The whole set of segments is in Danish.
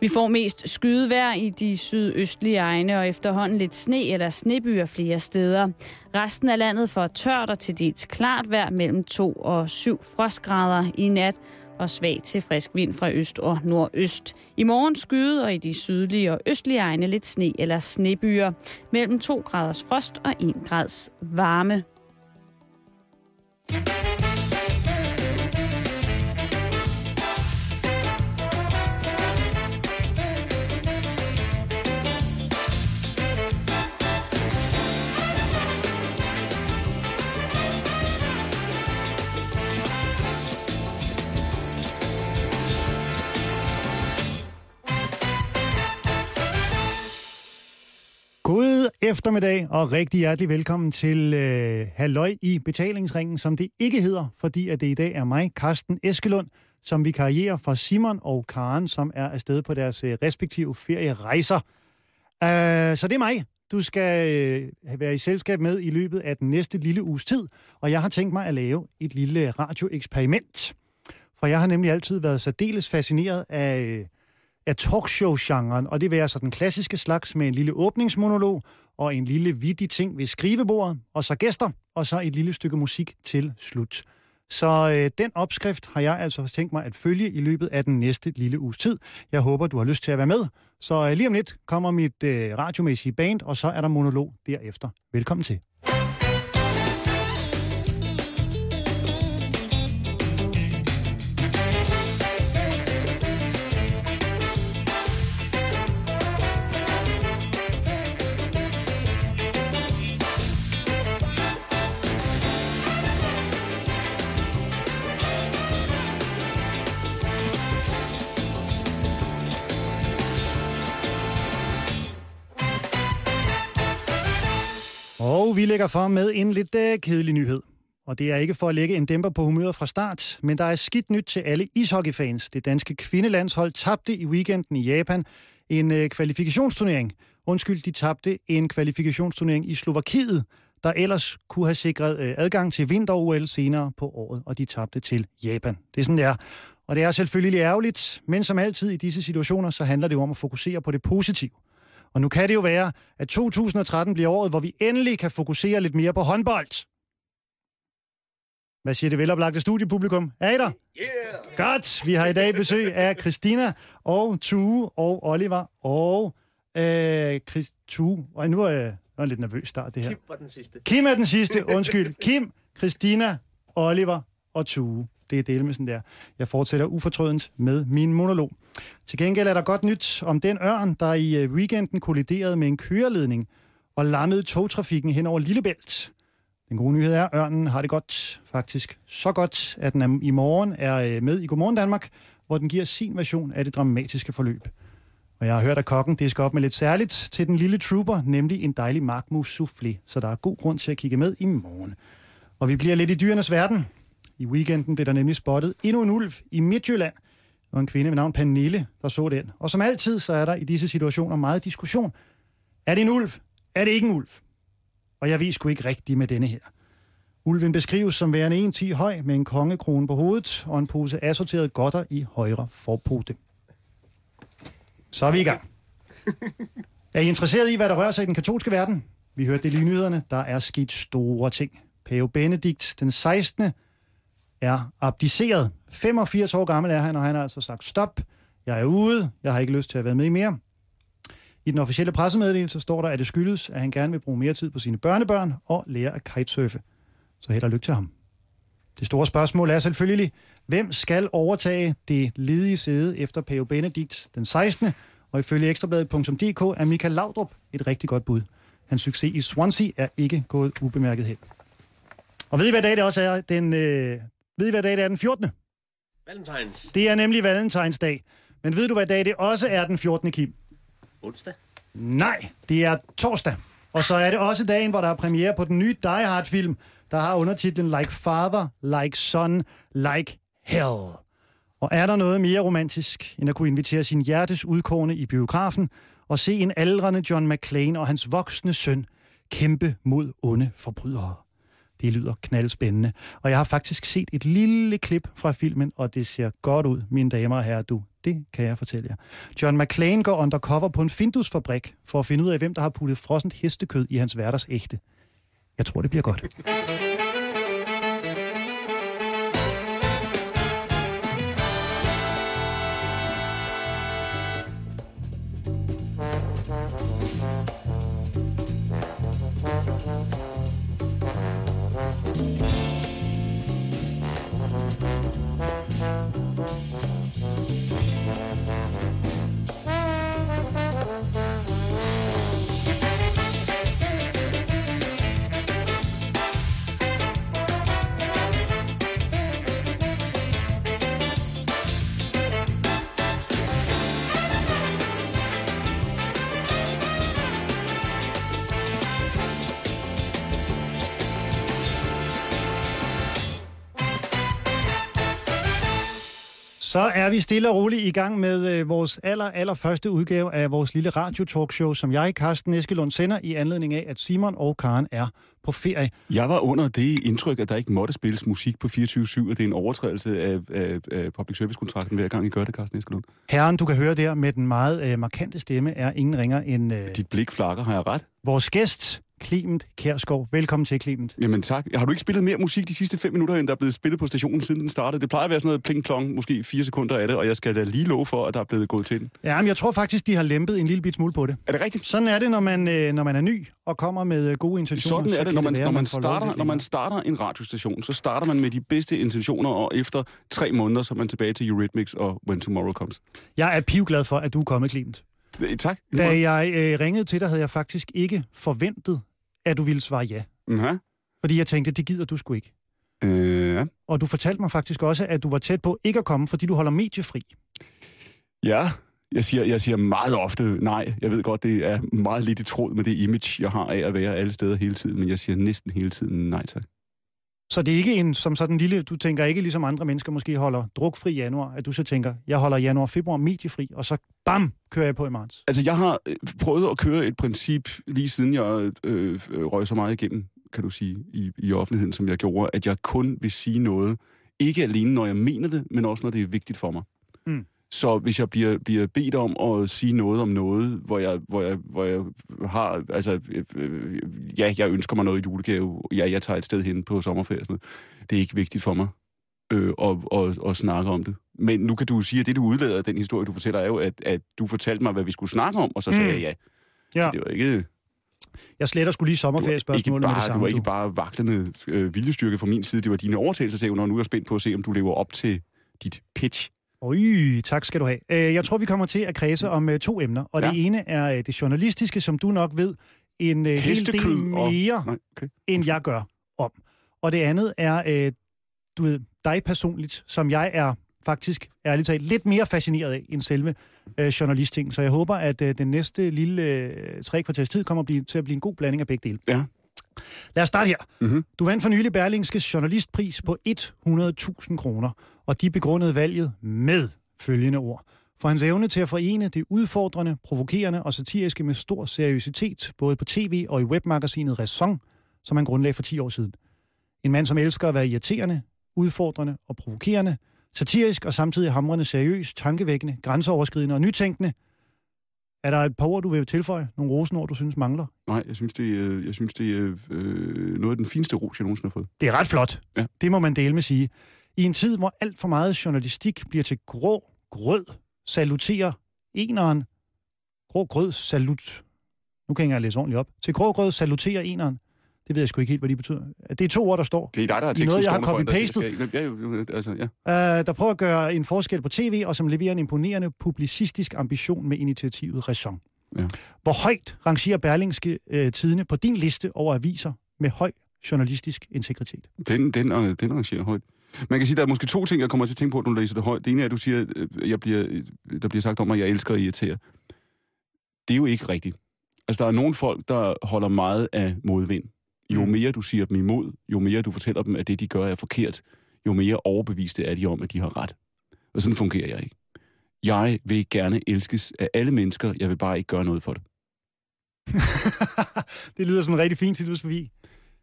Vi får mest skydevejr i de sydøstlige egne, og efterhånden lidt sne eller snebyer flere steder. Resten af landet får tørt og til dels klart vejr mellem 2 og 7 frostgrader i nat, og svag til frisk vind fra øst og nordøst. I morgen skyde og i de sydlige og østlige egne lidt sne eller snebyer. Mellem 2 graders frost og 1 grads varme. Eftermiddag og rigtig hjertelig velkommen til øh, Halløj i betalingsringen, som det ikke hedder, fordi at det i dag er mig, Carsten Eskelund, som vi karrierer for Simon og Karen, som er afsted på deres øh, respektive ferierejser. Uh, så det er mig, du skal øh, være i selskab med i løbet af den næste lille uges tid, og jeg har tænkt mig at lave et lille radioeksperiment. For jeg har nemlig altid været særdeles fascineret af... Øh, af talkshow-genren, og det vil være så den klassiske slags med en lille åbningsmonolog og en lille vittig ting ved skrivebordet, og så gæster, og så et lille stykke musik til slut. Så øh, den opskrift har jeg altså tænkt mig at følge i løbet af den næste lille uges tid. Jeg håber, du har lyst til at være med. Så øh, lige om lidt kommer mit øh, radiomæssige band, og så er der monolog derefter. Velkommen til. Lægger for med en lidt uh, kedelig nyhed. Og det er ikke for at lægge en dæmper på humøret fra start, men der er skidt nyt til alle ishockeyfans. Det danske kvindelandshold tabte i weekenden i Japan en uh, kvalifikationsturnering. Undskyld, de tabte en kvalifikationsturnering i Slovakiet, der ellers kunne have sikret uh, adgang til vinter-OL senere på året, og de tabte til Japan. Det er sådan, det er. Og det er selvfølgelig ærgerligt, men som altid i disse situationer, så handler det jo om at fokusere på det positive. Og nu kan det jo være, at 2013 bliver året, hvor vi endelig kan fokusere lidt mere på håndbold. Hvad siger det veloplagte studiepublikum? Er I der? Yeah! Godt! Vi har i dag besøg af Christina og Tue og Oliver og øh, Chris, Tue. Og nu er jeg, jeg lidt nervøs start det her. Kim var den sidste. Kim er den sidste, undskyld. Kim, Christina, Oliver og Tue. Det er dele med sådan der. Jeg fortsætter ufortrødent med min monolog. Til gengæld er der godt nyt om den ørn, der i øh, weekenden kolliderede med en køreledning og lammede togtrafikken hen over Lillebælt. Den gode nyhed er, at ørnen har det godt, faktisk så godt, at den i morgen er øh, med i Godmorgen Danmark, hvor den giver sin version af det dramatiske forløb. Og jeg har hørt, at kokken disker op med lidt særligt til den lille trooper, nemlig en dejlig markmus soufflé, så der er god grund til at kigge med i morgen. Og vi bliver lidt i dyrenes verden. I weekenden blev der nemlig spottet endnu en ulv i Midtjylland, og en kvinde ved navn Pernille, der så den. Og som altid, så er der i disse situationer meget diskussion. Er det en ulv? Er det ikke en ulv? Og jeg ved sgu ikke rigtigt med denne her. Ulven beskrives som værende 1,10 høj med en kongekrone på hovedet og en pose assorteret godter i højre forpote. Så er vi i gang. Er I interesseret i, hvad der rører sig i den katolske verden? Vi hørte det lige i nyhederne. Der er sket store ting. Pave Benedikt den 16 er abdiceret. 85 år gammel er han, og han har altså sagt stop. Jeg er ude. Jeg har ikke lyst til at være med mere. I den officielle pressemeddelelse står der, at det skyldes, at han gerne vil bruge mere tid på sine børnebørn og lære at kitesurfe. Så held og lykke til ham. Det store spørgsmål er selvfølgelig, hvem skal overtage det ledige sæde efter Pave Benedikt den 16. Og ifølge ekstrabladet.dk er Michael Laudrup et rigtig godt bud. Hans succes i Swansea er ikke gået ubemærket hen. Og ved I, hvad dag det også er? Den, øh, ved I, hvad dag det er den 14. Valentines. Det er nemlig Valentinsdag. Men ved du, hvad dag det også er den 14. Kim? Onsdag. Nej, det er torsdag. Og så er det også dagen, hvor der er premiere på den nye Die Hard-film, der har undertitlen Like Father, Like Son, Like Hell. Og er der noget mere romantisk, end at kunne invitere sin hjertes udkårne i biografen og se en aldrende John McClane og hans voksne søn kæmpe mod onde forbrydere? Det lyder knaldspændende. Og jeg har faktisk set et lille klip fra filmen, og det ser godt ud, mine damer og herrer. Du, det kan jeg fortælle jer. John McClane går undercover på en Findus-fabrik for at finde ud af, hvem der har puttet frossent hestekød i hans hverdags ægte. Jeg tror, det bliver godt. Så er vi stille og roligt i gang med øh, vores aller, aller første udgave af vores lille radio-talkshow, som jeg, Carsten Eskelund, sender i anledning af, at Simon og Karen er på ferie. Jeg var under det indtryk, at der ikke måtte spilles musik på 24-7, og det er en overtrædelse af, af, af public service-kontrakten hver gang I gør det, Carsten Eskelund. Herren, du kan høre der med den meget øh, markante stemme, er ingen ringer end øh, Dit blik flakker, har jeg ret? vores gæst, Clement Kærsgaard. Velkommen til, Clement. Jamen tak. Har du ikke spillet mere musik de sidste fem minutter, end der er blevet spillet på stationen, siden den startede? Det plejer at være sådan noget pling-plong, måske fire sekunder af det, og jeg skal da lige love for, at der er blevet gået til den. Ja, men jeg tror faktisk, de har lempet en lille bit smule på det. Er det rigtigt? Sådan er det, når man, øh, når man er ny og kommer med øh, gode intentioner. Sådan så er det, når man, være, når, man lov starter, når man starter en radiostation, så starter man med de bedste intentioner, og efter tre måneder, så er man tilbage til Eurythmics og When Tomorrow Comes. Jeg er pivglad for, at du er kommet, Clement. Øh, Tak. Da jeg øh, ringede til dig, havde jeg faktisk ikke forventet, at du ville svare ja. Mhm. Fordi jeg tænkte, det gider du sgu ikke. Øh, ja. Og du fortalte mig faktisk også, at du var tæt på ikke at komme, fordi du holder mediefri. Ja, jeg siger, jeg siger meget ofte nej. Jeg ved godt, det er meget lidt i tråd med det image, jeg har af at være alle steder hele tiden, men jeg siger næsten hele tiden nej tak. Så det er ikke en som sådan lille, du tænker ikke ligesom andre mennesker måske holder drukfri januar, at du så tænker, jeg holder januar februar mediefri, og så bam, kører jeg på i marts. Altså, jeg har øh, prøvet at køre et princip, lige siden jeg øh, øh, røg så meget igennem, kan du sige, i, i offentligheden, som jeg gjorde, at jeg kun vil sige noget, ikke alene når jeg mener det, men også når det er vigtigt for mig. Mm. Så hvis jeg bliver, bliver bedt om at sige noget om noget, hvor jeg, hvor jeg, hvor jeg har, altså, øh, ja, jeg ønsker mig noget i julegave, ja, jeg tager et sted hen på sommerferie, og sådan noget. det er ikke vigtigt for mig øh, at, at, at snakke om det. Men nu kan du sige, at det, du udlader af den historie, du fortæller, er jo, at, at du fortalte mig, hvad vi skulle snakke om, og så sagde Mm. jeg ja. Ja. Så det var ikke, Jeg sletter skulle lige sommerferiespørgsmålet med det samme. du var ikke bare vaklende øh, viljestyrke fra min side, det var dine overtagelsesevner, og nu er jeg spændt på at se, om du lever op til dit pitch. Øj, tak skal du have. Øh, Jeg tror, vi kommer til at kredse om øh, to emner, og Ja. det ene er øh, det journalistiske, som du nok ved en øh, hel Hestekød del og- mere, Nej, okay. end jeg gør om. Og det andet er, du ved, dig personligt, som jeg er faktisk, ærligt talt, lidt mere fascineret af end selve øh, journalistting. Så jeg håber, at øh, den næste lille øh, tre kvarters tid kommer at blive, til at blive en god blanding af begge dele. Ja. Lad os starte her. Mhm. Du vandt for nylig Berlingskes journalistpris på 100.000 kroner, og de begrundede valget med følgende ord. For hans evne til at forene det udfordrende, provokerende og satiriske med stor seriøsitet, både på tv og i webmagasinet Ræson, som han grundlagde for 10 år siden. En mand, som elsker at være irriterende, udfordrende og provokerende, satirisk og samtidig hamrende seriøs, tankevækkende, grænseoverskridende og nytænkende. Er der et par ord, du vil tilføje? Nogle rosenord, du synes mangler? Nej, jeg synes, det er, jeg synes, det er øh, noget af den fineste ros, jeg nogensinde har fået. Det er ret flot. Ja. Det må man dele med sige. I en tid, hvor alt for meget journalistik bliver til grå grød, saluterer eneren. Grå grød salut. Nu kan jeg ikke læse ordentligt op. Til grå grød saluterer eneren. Det ved jeg sgu ikke helt, hvad de betyder. Det er to ord, der står. Det er dig, der har teksten noget, jeg har copy-pastet. Ja, jo, altså, ja. Uh, der prøver at gøre en forskel på tv, og som leverer en imponerende publicistisk ambition med initiativet Ræson. Ja. Hvor højt rangerer Berlingske uh, Tidene på din liste over aviser med høj journalistisk integritet? Den, den, øh, den rangerer højt. Man kan sige, der er måske to ting, jeg kommer til at tænke på, når du læser det højt. Det ene er, at du siger, øh, jeg bliver, øh, der bliver sagt om, at jeg elsker at irritere. Det er jo ikke rigtigt. Altså, der er nogle folk, der holder meget af modvind. Jo Mm. mere du siger dem imod, jo mere du fortæller dem, at det, de gør, er forkert, jo mere overbeviste er de om, at de har ret. Og sådan fungerer jeg ikke. Jeg vil gerne elskes af alle mennesker, jeg vil bare ikke gøre noget for det. det lyder som en rigtig fin filosofi.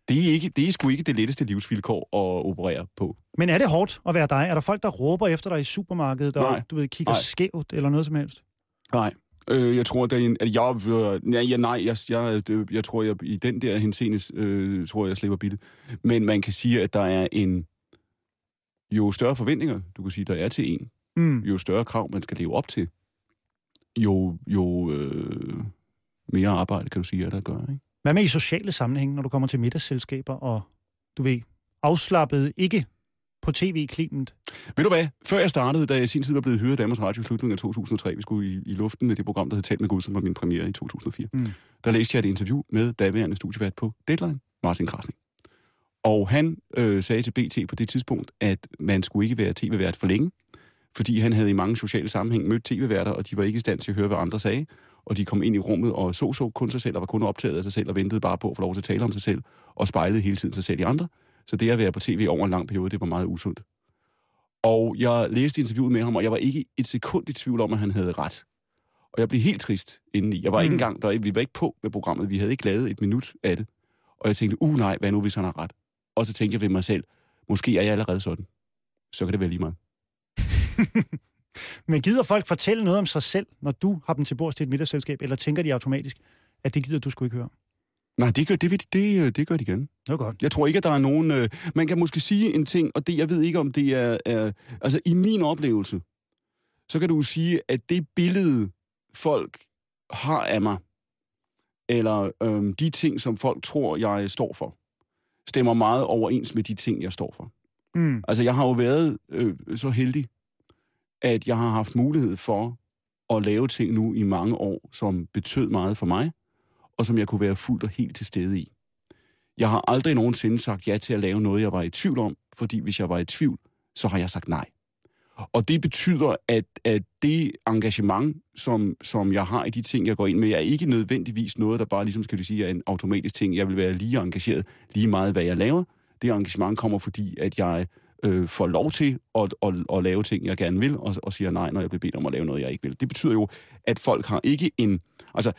Det er, ikke, det er sgu ikke det letteste livsvilkår at operere på. Men er det hårdt at være dig? Er der folk, der råber efter dig i supermarkedet, og du ved, kigger Nej. skævt eller noget som helst? Nej. Øh, jeg tror, der er en, at jeg, øh, ja, ja, nej, jeg, jeg, det, jeg tror, jeg i den der henseende, øh, tror jeg, jeg slipper billigt. Men man kan sige, at der er en, jo større forventninger, du kan sige, der er til en, Mm. jo større krav, man skal leve op til, jo, jo øh, mere arbejde, kan du sige, er der at gøre, ikke? Hvad med i sociale sammenhæng, når du kommer til middagsselskaber, og du ved, afslappet, ikke på tv-klimet? Ved du hvad? Før jeg startede, da jeg i sin tid var blevet hyret Danmarks Radio i slutningen af 2003, vi skulle i, i luften med det program, der hed Talt med Gud, som var min premiere i 2004. Mm. Der læste jeg et interview med daværende studievært på Deadline, Martin Krasnik. Og han øh, sagde til BT på det tidspunkt, at man skulle ikke være tv-vært for længe, fordi han havde i mange sociale sammenhæng mødt tv-værter, og de var ikke i stand til at høre, hvad andre sagde. Og de kom ind i rummet og så så kun sig selv, og var kun optaget af sig selv, og ventede bare på at få lov til at tale om sig selv, og spejlede hele tiden sig selv i andre. Så det at være på tv over en lang periode, det var meget usundt. Og jeg læste interviewet med ham, og jeg var ikke et sekund i tvivl om, at han havde ret. Og jeg blev helt trist indeni. Jeg var ikke Mm. engang, der, vi var ikke på med programmet. Vi havde ikke lavet et minut af det. Og jeg tænkte, uh nej, hvad nu, hvis han har ret? Og så tænkte jeg ved mig selv, måske er jeg allerede sådan. Så kan det være lige meget. Men gider folk fortælle noget om sig selv, når du har dem til bords til et middagsselskab, eller tænker de automatisk, at det gider du sgu ikke høre? Nej, det gør, det, vil- det, øh, det gør de gerne. Det er godt. Jeg tror ikke, at der er nogen... Øh, man kan måske sige en ting, og det, jeg ved ikke, om det er, er... Altså, i min oplevelse, så kan du sige, at det billede, folk har af mig, eller øhm, de ting, som folk tror, jeg står for, stemmer meget overens med de ting, jeg står for. Mm. Altså, jeg har jo været øh, så heldig, at jeg har haft mulighed for at lave ting nu i mange år, som betød meget for mig, og som jeg kunne være fuldt og helt til stede i. Jeg har aldrig nogensinde sagt ja til at lave noget, jeg var i tvivl om, fordi hvis jeg var i tvivl, så har jeg sagt nej. Og det betyder, at, at det engagement, som, som jeg har i de ting, jeg går ind med, er ikke nødvendigvis noget, der bare ligesom skal du sige, er en automatisk ting. Jeg vil være lige engageret lige meget, hvad jeg laver. Det engagement kommer, fordi at jeg øh, får lov til at, at, at lave ting, jeg gerne vil, og, og siger nej, når jeg bliver bedt om at lave noget, jeg ikke vil. Det betyder jo, at folk har ikke en... Altså,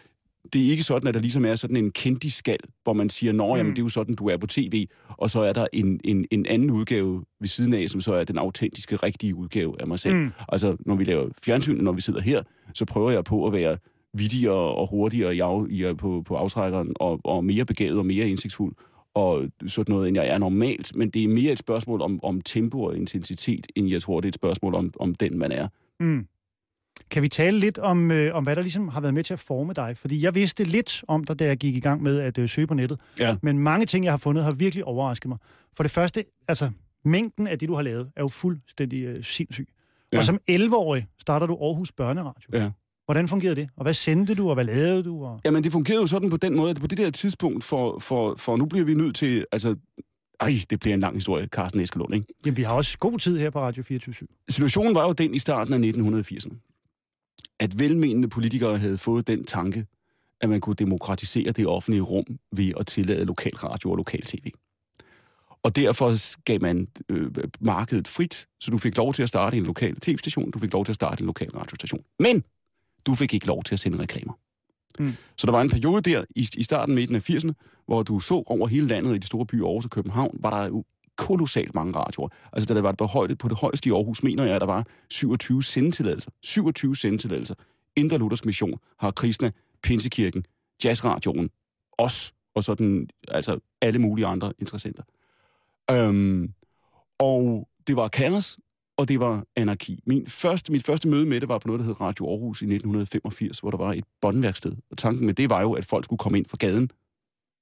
det er ikke sådan, at der ligesom er sådan en kendiskal, hvor man siger, nå, jamen, det er jo sådan, du er på tv, og så er der en, en, en anden udgave ved siden af, som så er den autentiske, rigtige udgave af mig selv. Mm. Altså, når vi laver fjernsyn, når vi sidder her, så prøver jeg på at være vittigere og hurtigere i af, i, på, på aftrækkeren, og, og mere begavet og mere indsigtsfuld, og sådan noget, end jeg er normalt. Men det er mere et spørgsmål om, om tempo og intensitet, end jeg tror, det er et spørgsmål om, om den, man er. Mm. Kan vi tale lidt om, øh, om, hvad der ligesom har været med til at forme dig? Fordi jeg vidste lidt om dig, da jeg gik i gang med at øh, søge på nettet. Ja. Men mange ting, jeg har fundet, har virkelig overrasket mig. For det første, altså, mængden af det, du har lavet, er jo fuldstændig øh, sindssyg. Ja. Og som 11-årig starter du Aarhus Børneradio. Ja. Hvordan fungerede det? Og hvad sendte du, og hvad lavede du? Og... Jamen, det fungerede jo sådan på den måde, at på det der tidspunkt, for, for, for nu bliver vi nødt til, altså, ej, det bliver en lang historie, Carsten Eskelund, ikke? Jamen, vi har også god tid her på Radio 24 Situationen var jo den i starten af 1980'erne, at velmenende politikere havde fået den tanke, at man kunne demokratisere det offentlige rum ved at tillade lokalradio og lokal-tv. Og derfor gav man øh, markedet frit, så du fik lov til at starte en lokal tv-station, du fik lov til at starte en lokal radiostation. Men du fik ikke lov til at sende reklamer. Mm. Så der var en periode der i, i starten midten af 80'erne, hvor du så over hele landet i de store byer Aarhus og København, var der jo kolossalt mange radioer. Altså, da der var på, højde, på det højeste i Aarhus, mener jeg, at der var 27 sendetilladelser. 27 sendetilladelser. Indre Luthers Mission har Kristna, Pinsekirken, Jazzradioen, os, og sådan, altså alle mulige andre interessenter. Øhm, og det var kaos, og det var anarki. Min første, mit første møde med det var på noget, der hed Radio Aarhus i 1985, hvor der var et båndværksted. Og tanken med det var jo, at folk skulle komme ind fra gaden.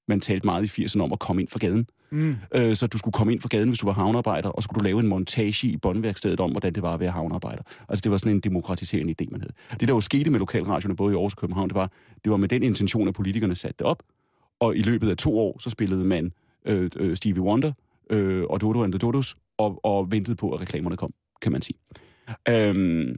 Man talte meget i 80'erne om at komme ind fra gaden. Mm. Øh, så du skulle komme ind fra gaden, hvis du var havnearbejder, og skulle du lave en montage i båndværkstedet om, hvordan det var at være havnearbejder. Altså det var sådan en demokratiserende idé, man havde. Det, der jo skete med lokalradioerne, både i Aarhus og København, det var, det var med den intention, at politikerne satte det op, og i løbet af to år, så spillede man øh, øh, Stevie Wonder øh, og Dodo and the Dodos, og, og ventede på, at reklamerne kom, kan man sige. Øhm,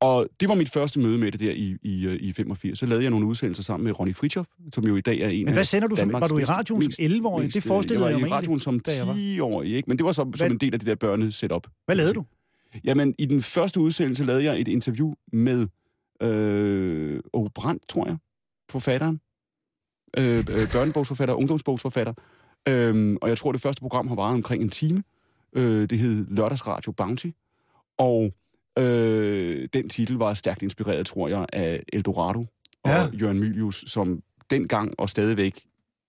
og det var mit første møde med det der i, i, øh, i 85. Så lavede jeg nogle udsendelser sammen med Ronny Fritjof, som jo i dag er en Men hvad sender du som, var du i mest- radioen som mest- 11-årig? mest, Det øh, forestillede jeg, jeg mig var i radioen som da jeg var. 10-årig, ikke? Men det var så som Hvad- en del af det der børnesetup. Hvad lavede du? Jamen, i den første udsendelse lavede jeg et interview med øh, Ove Brandt, tror jeg, forfatteren. Øh, øh, børnebogsforfatter, ungdomsbogsforfatter. Øhm, og jeg tror, det første program har varet omkring en time. Øh, det hed Lørdagsradio Bounty. Og øh, den titel var stærkt inspireret, tror jeg, af Eldorado og Ja. Jørgen Mylius, som dengang og stadigvæk,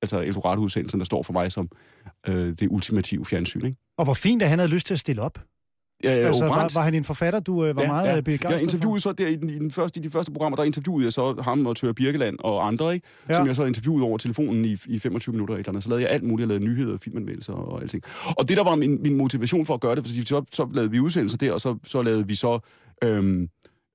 altså Eldorado-udsendelsen, der står for mig som øh, det ultimative fjernsyn. Ikke? Og hvor fint, at han havde lyst til at stille op. Ja, altså, var, var han en forfatter, du øh, var meget ja, begejstret Jeg interviewede så der i, den, i, den første, i de første programmer, der interviewede jeg så ham og Tør Birkeland og andre, ikke? Ja. Ja. som jeg så interviewede over telefonen i, i 25 minutter. Eller andet. Så lavede jeg alt muligt. Jeg lavede nyheder, filmanmeldelser og alting. Og det, der var min, min motivation for at gøre det, fordi så, så lavede vi udsendelser der, og så, så lavede vi så... Øhm,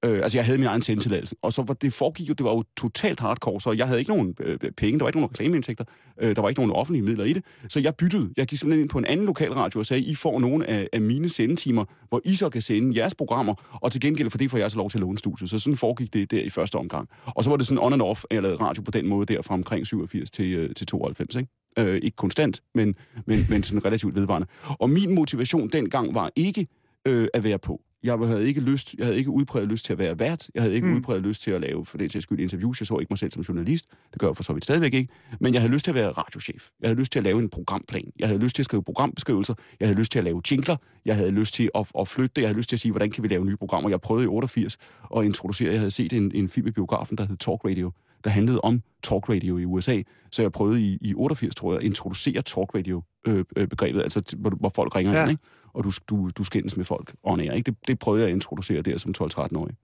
Øh, altså, jeg havde min egen sendetilladelse, og så var det foregik jo, det var jo totalt hardcore, så jeg havde ikke nogen øh, penge, der var ikke nogen reklameindtægter, øh, der var ikke nogen offentlige midler i det, så jeg byttede. Jeg gik simpelthen ind på en anden lokalradio og sagde, I får nogle af, af mine sendetimer, hvor I så kan sende jeres programmer, og til gengæld for det får jeg så lov til at låne studiet. Så sådan foregik det der i første omgang. Og så var det sådan on and off, at jeg lavede radio på den måde der fra omkring 87 til, øh, til 92, ikke? Øh, ikke konstant, men, men, men sådan relativt vedvarende. Og min motivation dengang var ikke øh, at være på. Jeg havde ikke lyst, jeg havde ikke udpræget lyst til at være vært. Jeg havde ikke mm. udpræget lyst til at lave, for det til skyld, interviews. Jeg så ikke mig selv som journalist. Det gør jeg for så vidt stadigvæk ikke. Men jeg havde lyst til at være radiochef. Jeg havde lyst til at lave en programplan. Jeg havde lyst til at skrive programbeskrivelser. Jeg havde lyst til at lave jingler. Jeg havde lyst til at, at flytte det. Jeg havde lyst til at sige, hvordan kan vi lave nye programmer. Jeg prøvede i 88 at introducere. Jeg havde set en, en film i biografen, der hed Talk Radio der handlede om talk radio i USA. Så jeg prøvede i, i 88, tror jeg, at introducere talk radio øh, øh, begrebet, altså hvor, hvor folk ringer ja. ind, ikke? og du, du, du skændes med folk on air, ikke? Det, det prøvede jeg at introducere der som 12-13-årig.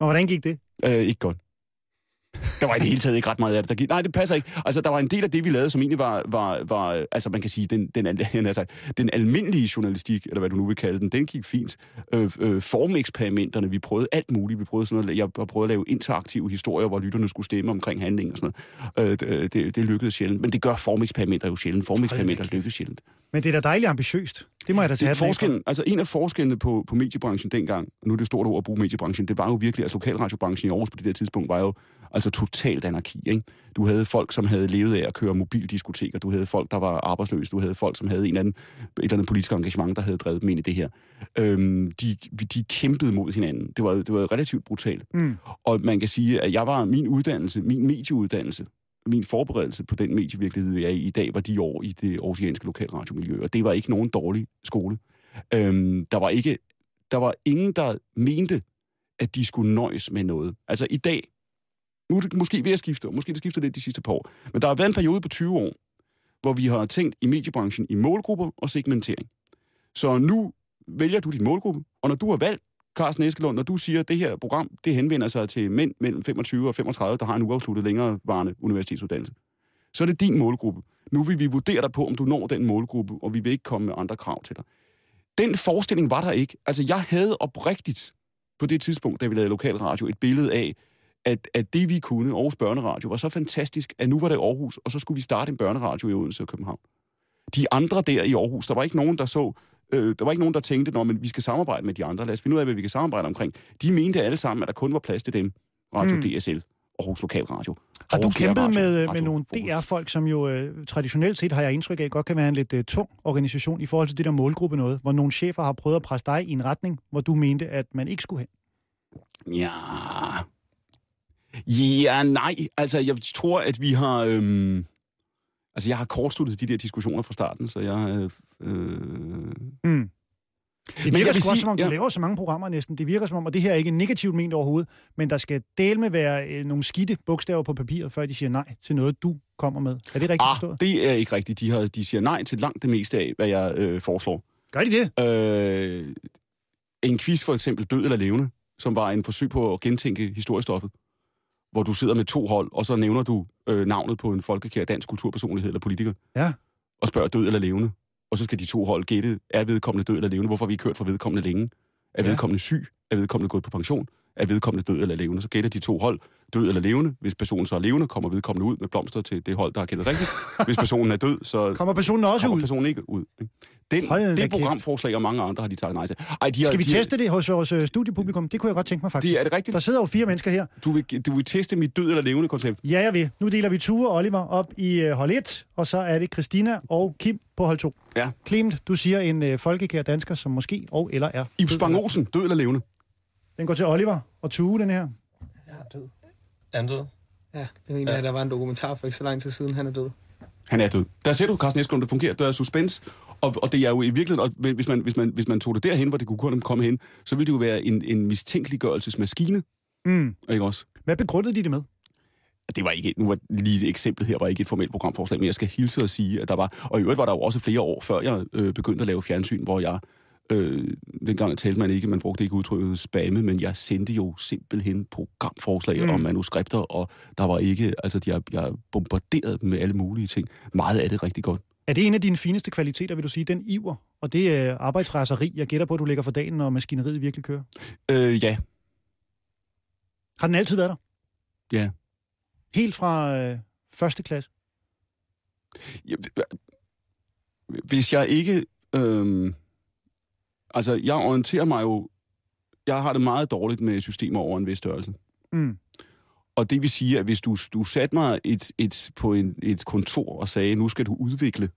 Og hvordan gik det? Øh, ikke godt. Der var i det hele taget ikke ret meget af det, der gik. Nej, det passer ikke. Altså, der var en del af det, vi lavede, som egentlig var, var, var altså man kan sige, den, den, al- altså, den almindelige journalistik, eller hvad du nu vil kalde den, den gik fint. Øh, øh, formeksperimenterne, vi prøvede alt muligt. Vi prøvede sådan noget, jeg har prøvet at lave interaktive historier, hvor lytterne skulle stemme omkring handling og sådan noget. Øh, det, det, det lykkedes sjældent. Men det gør formeksperimenter jo sjældent. Formeksperimenter lykkes sjældent. Men det er da dejligt ambitiøst. Det må jeg da Det tage for. forskellen, altså en af forskellene på, på mediebranchen dengang, nu er det et stort ord at bruge mediebranchen, det var jo virkelig, altså lokalradiobranchen i Aarhus på det der tidspunkt var jo altså totalt anarki. Ikke? Du havde folk, som havde levet af at køre mobildiskoteker, du havde folk, der var arbejdsløse, du havde folk, som havde en eller anden, et eller andet politisk engagement, der havde drevet dem ind i det her. Øhm, de, de kæmpede mod hinanden. Det var, det var relativt brutalt. Mm. Og man kan sige, at jeg var min uddannelse, min medieuddannelse, min forberedelse på den medievirkelighed, jeg er i i dag, var de år i det aarhusianske lokalradiomiljø, og det var ikke nogen dårlig skole. Øhm, der var ikke, der var ingen, der mente, at de skulle nøjes med noget. Altså i dag, måske ved at skifte, og måske det skifter lidt de sidste par år, men der har været en periode på 20 år, hvor vi har tænkt i mediebranchen i målgrupper og segmentering. Så nu vælger du din målgruppe, og når du har valgt, Carsten Eskelund, når du siger, at det her program, det henvender sig til mænd mellem 25 og 35, der har en uafsluttet længerevarende universitetsuddannelse, så er det din målgruppe. Nu vil vi vurdere dig på, om du når den målgruppe, og vi vil ikke komme med andre krav til dig. Den forestilling var der ikke. Altså, jeg havde oprigtigt på det tidspunkt, da vi lavede lokalradio, et billede af, at, at det vi kunne, Aarhus Børneradio, var så fantastisk, at nu var det Aarhus, og så skulle vi starte en børneradio i Odense og København. De andre der i Aarhus, der var ikke nogen, der så, øh, der var ikke nogen, der tænkte, når men vi skal samarbejde med de andre. Lad os finde ud af, hvad vi kan samarbejde omkring. De mente alle sammen, at der kun var plads til dem. Radio Mm. DSL, Aarhus Lokalradio. Har du kæmpet Nærradio, med, med Radio nogle Fokus. DR-folk, som jo øh, traditionelt set, har jeg indtryk af, godt kan være en lidt øh, tung organisation i forhold til det der målgruppe noget, hvor nogle chefer har prøvet at presse dig i en retning, hvor du mente, at man ikke skulle hen? Ja... Ja, nej. Altså, jeg tror, at vi har... Øhm... Altså, jeg har kortsluttet de der diskussioner fra starten, så jeg... Øh... Mm. Det jeg virker vil sgu også, sige- som om du ja. laver så mange programmer næsten. Det virker som om, og det her er ikke negativt ment overhovedet, men der skal del med være øh, nogle skidte bogstaver på papiret, før de siger nej til noget, du kommer med. Er det rigtigt Ah, forstået? det er ikke rigtigt. De, har, de siger nej til langt det meste af, hvad jeg øh, foreslår. Gør de det? Øh, en quiz for eksempel, Død eller Levende, som var en forsøg på at gentænke historiestoffet, hvor du sidder med to hold, og så nævner du øh, navnet på en folkekær dansk kulturpersonlighed eller politiker, Ja. og spørger død eller levende. Og så skal de to hold gætte, er vedkommende død eller levende? Hvorfor har vi ikke hørt fra vedkommende længe? Er Ja. vedkommende syg? Er vedkommende gået på pension? Er vedkommende død eller levende? Så gætter de to hold død eller levende. Hvis personen så er levende, kommer vedkommende ud med blomster til det hold, der har gættet rigtigt. Hvis personen er død, så Kommer personen også kommer ud? personen ikke ud. Den, Hold det programforslag og mange andre har de taget nej til. Ej, de har, Skal vi de, teste det hos vores øh, studiepublikum? Det kunne jeg godt tænke mig faktisk. De, er det rigtigt? Der sidder jo fire mennesker her. Du vil, du vil teste mit død eller levende koncept? Ja, jeg vil. Nu deler vi Ture og Oliver op i øh, hold 1, og så er det Christina og Kim på hold 2. Ja. Clement, du siger en øh, folkekær dansker, som måske og eller er. Ibs. Bang Olsen, død eller levende? Den går til Oliver og Tue, den her. Er han død? Ja, det mener Ja. jeg, der var en dokumentar for ikke så lang tid siden, han er død. Han er død. Der ser du, Carsten Eskelund, det fungerer. Der er suspense, og, og det er jo i virkeligheden, og hvis man, hvis, man, hvis man tog det derhen, hvor det kunne kunne komme hen, så ville det jo være en, en mistænkeliggørelsesmaskine, Mm. ikke også? Hvad begrundede de det med? Det var ikke, nu var lige eksemplet her var ikke et formelt programforslag, men jeg skal hilse og sige, at der var, og i øvrigt var der jo også flere år før jeg øh, begyndte at lave fjernsyn, hvor jeg, øh, dengang talte man ikke, man brugte ikke udtrykket spamme, men jeg sendte jo simpelthen programforslag Mm. og manuskripter, og der var ikke, altså jeg, jeg bombarderede dem med alle mulige ting. Meget af det rigtig godt. Er det en af dine fineste kvaliteter, vil du sige, den iver? Og det er arbejdsraseri, jeg gætter på, at du lægger for dagen, når maskineriet virkelig kører. Øh, ja, Har den altid været der? Ja. Helt fra øh, første klasse? Jeg- hvis jeg ikke... Øhm, altså, jeg orienterer mig jo... Jeg har det meget dårligt med systemer over en vis størrelse. Mm. Og det vil sige, at hvis du, du satte mig et, et, på en, et kontor og sagde, nu skal du udvikle,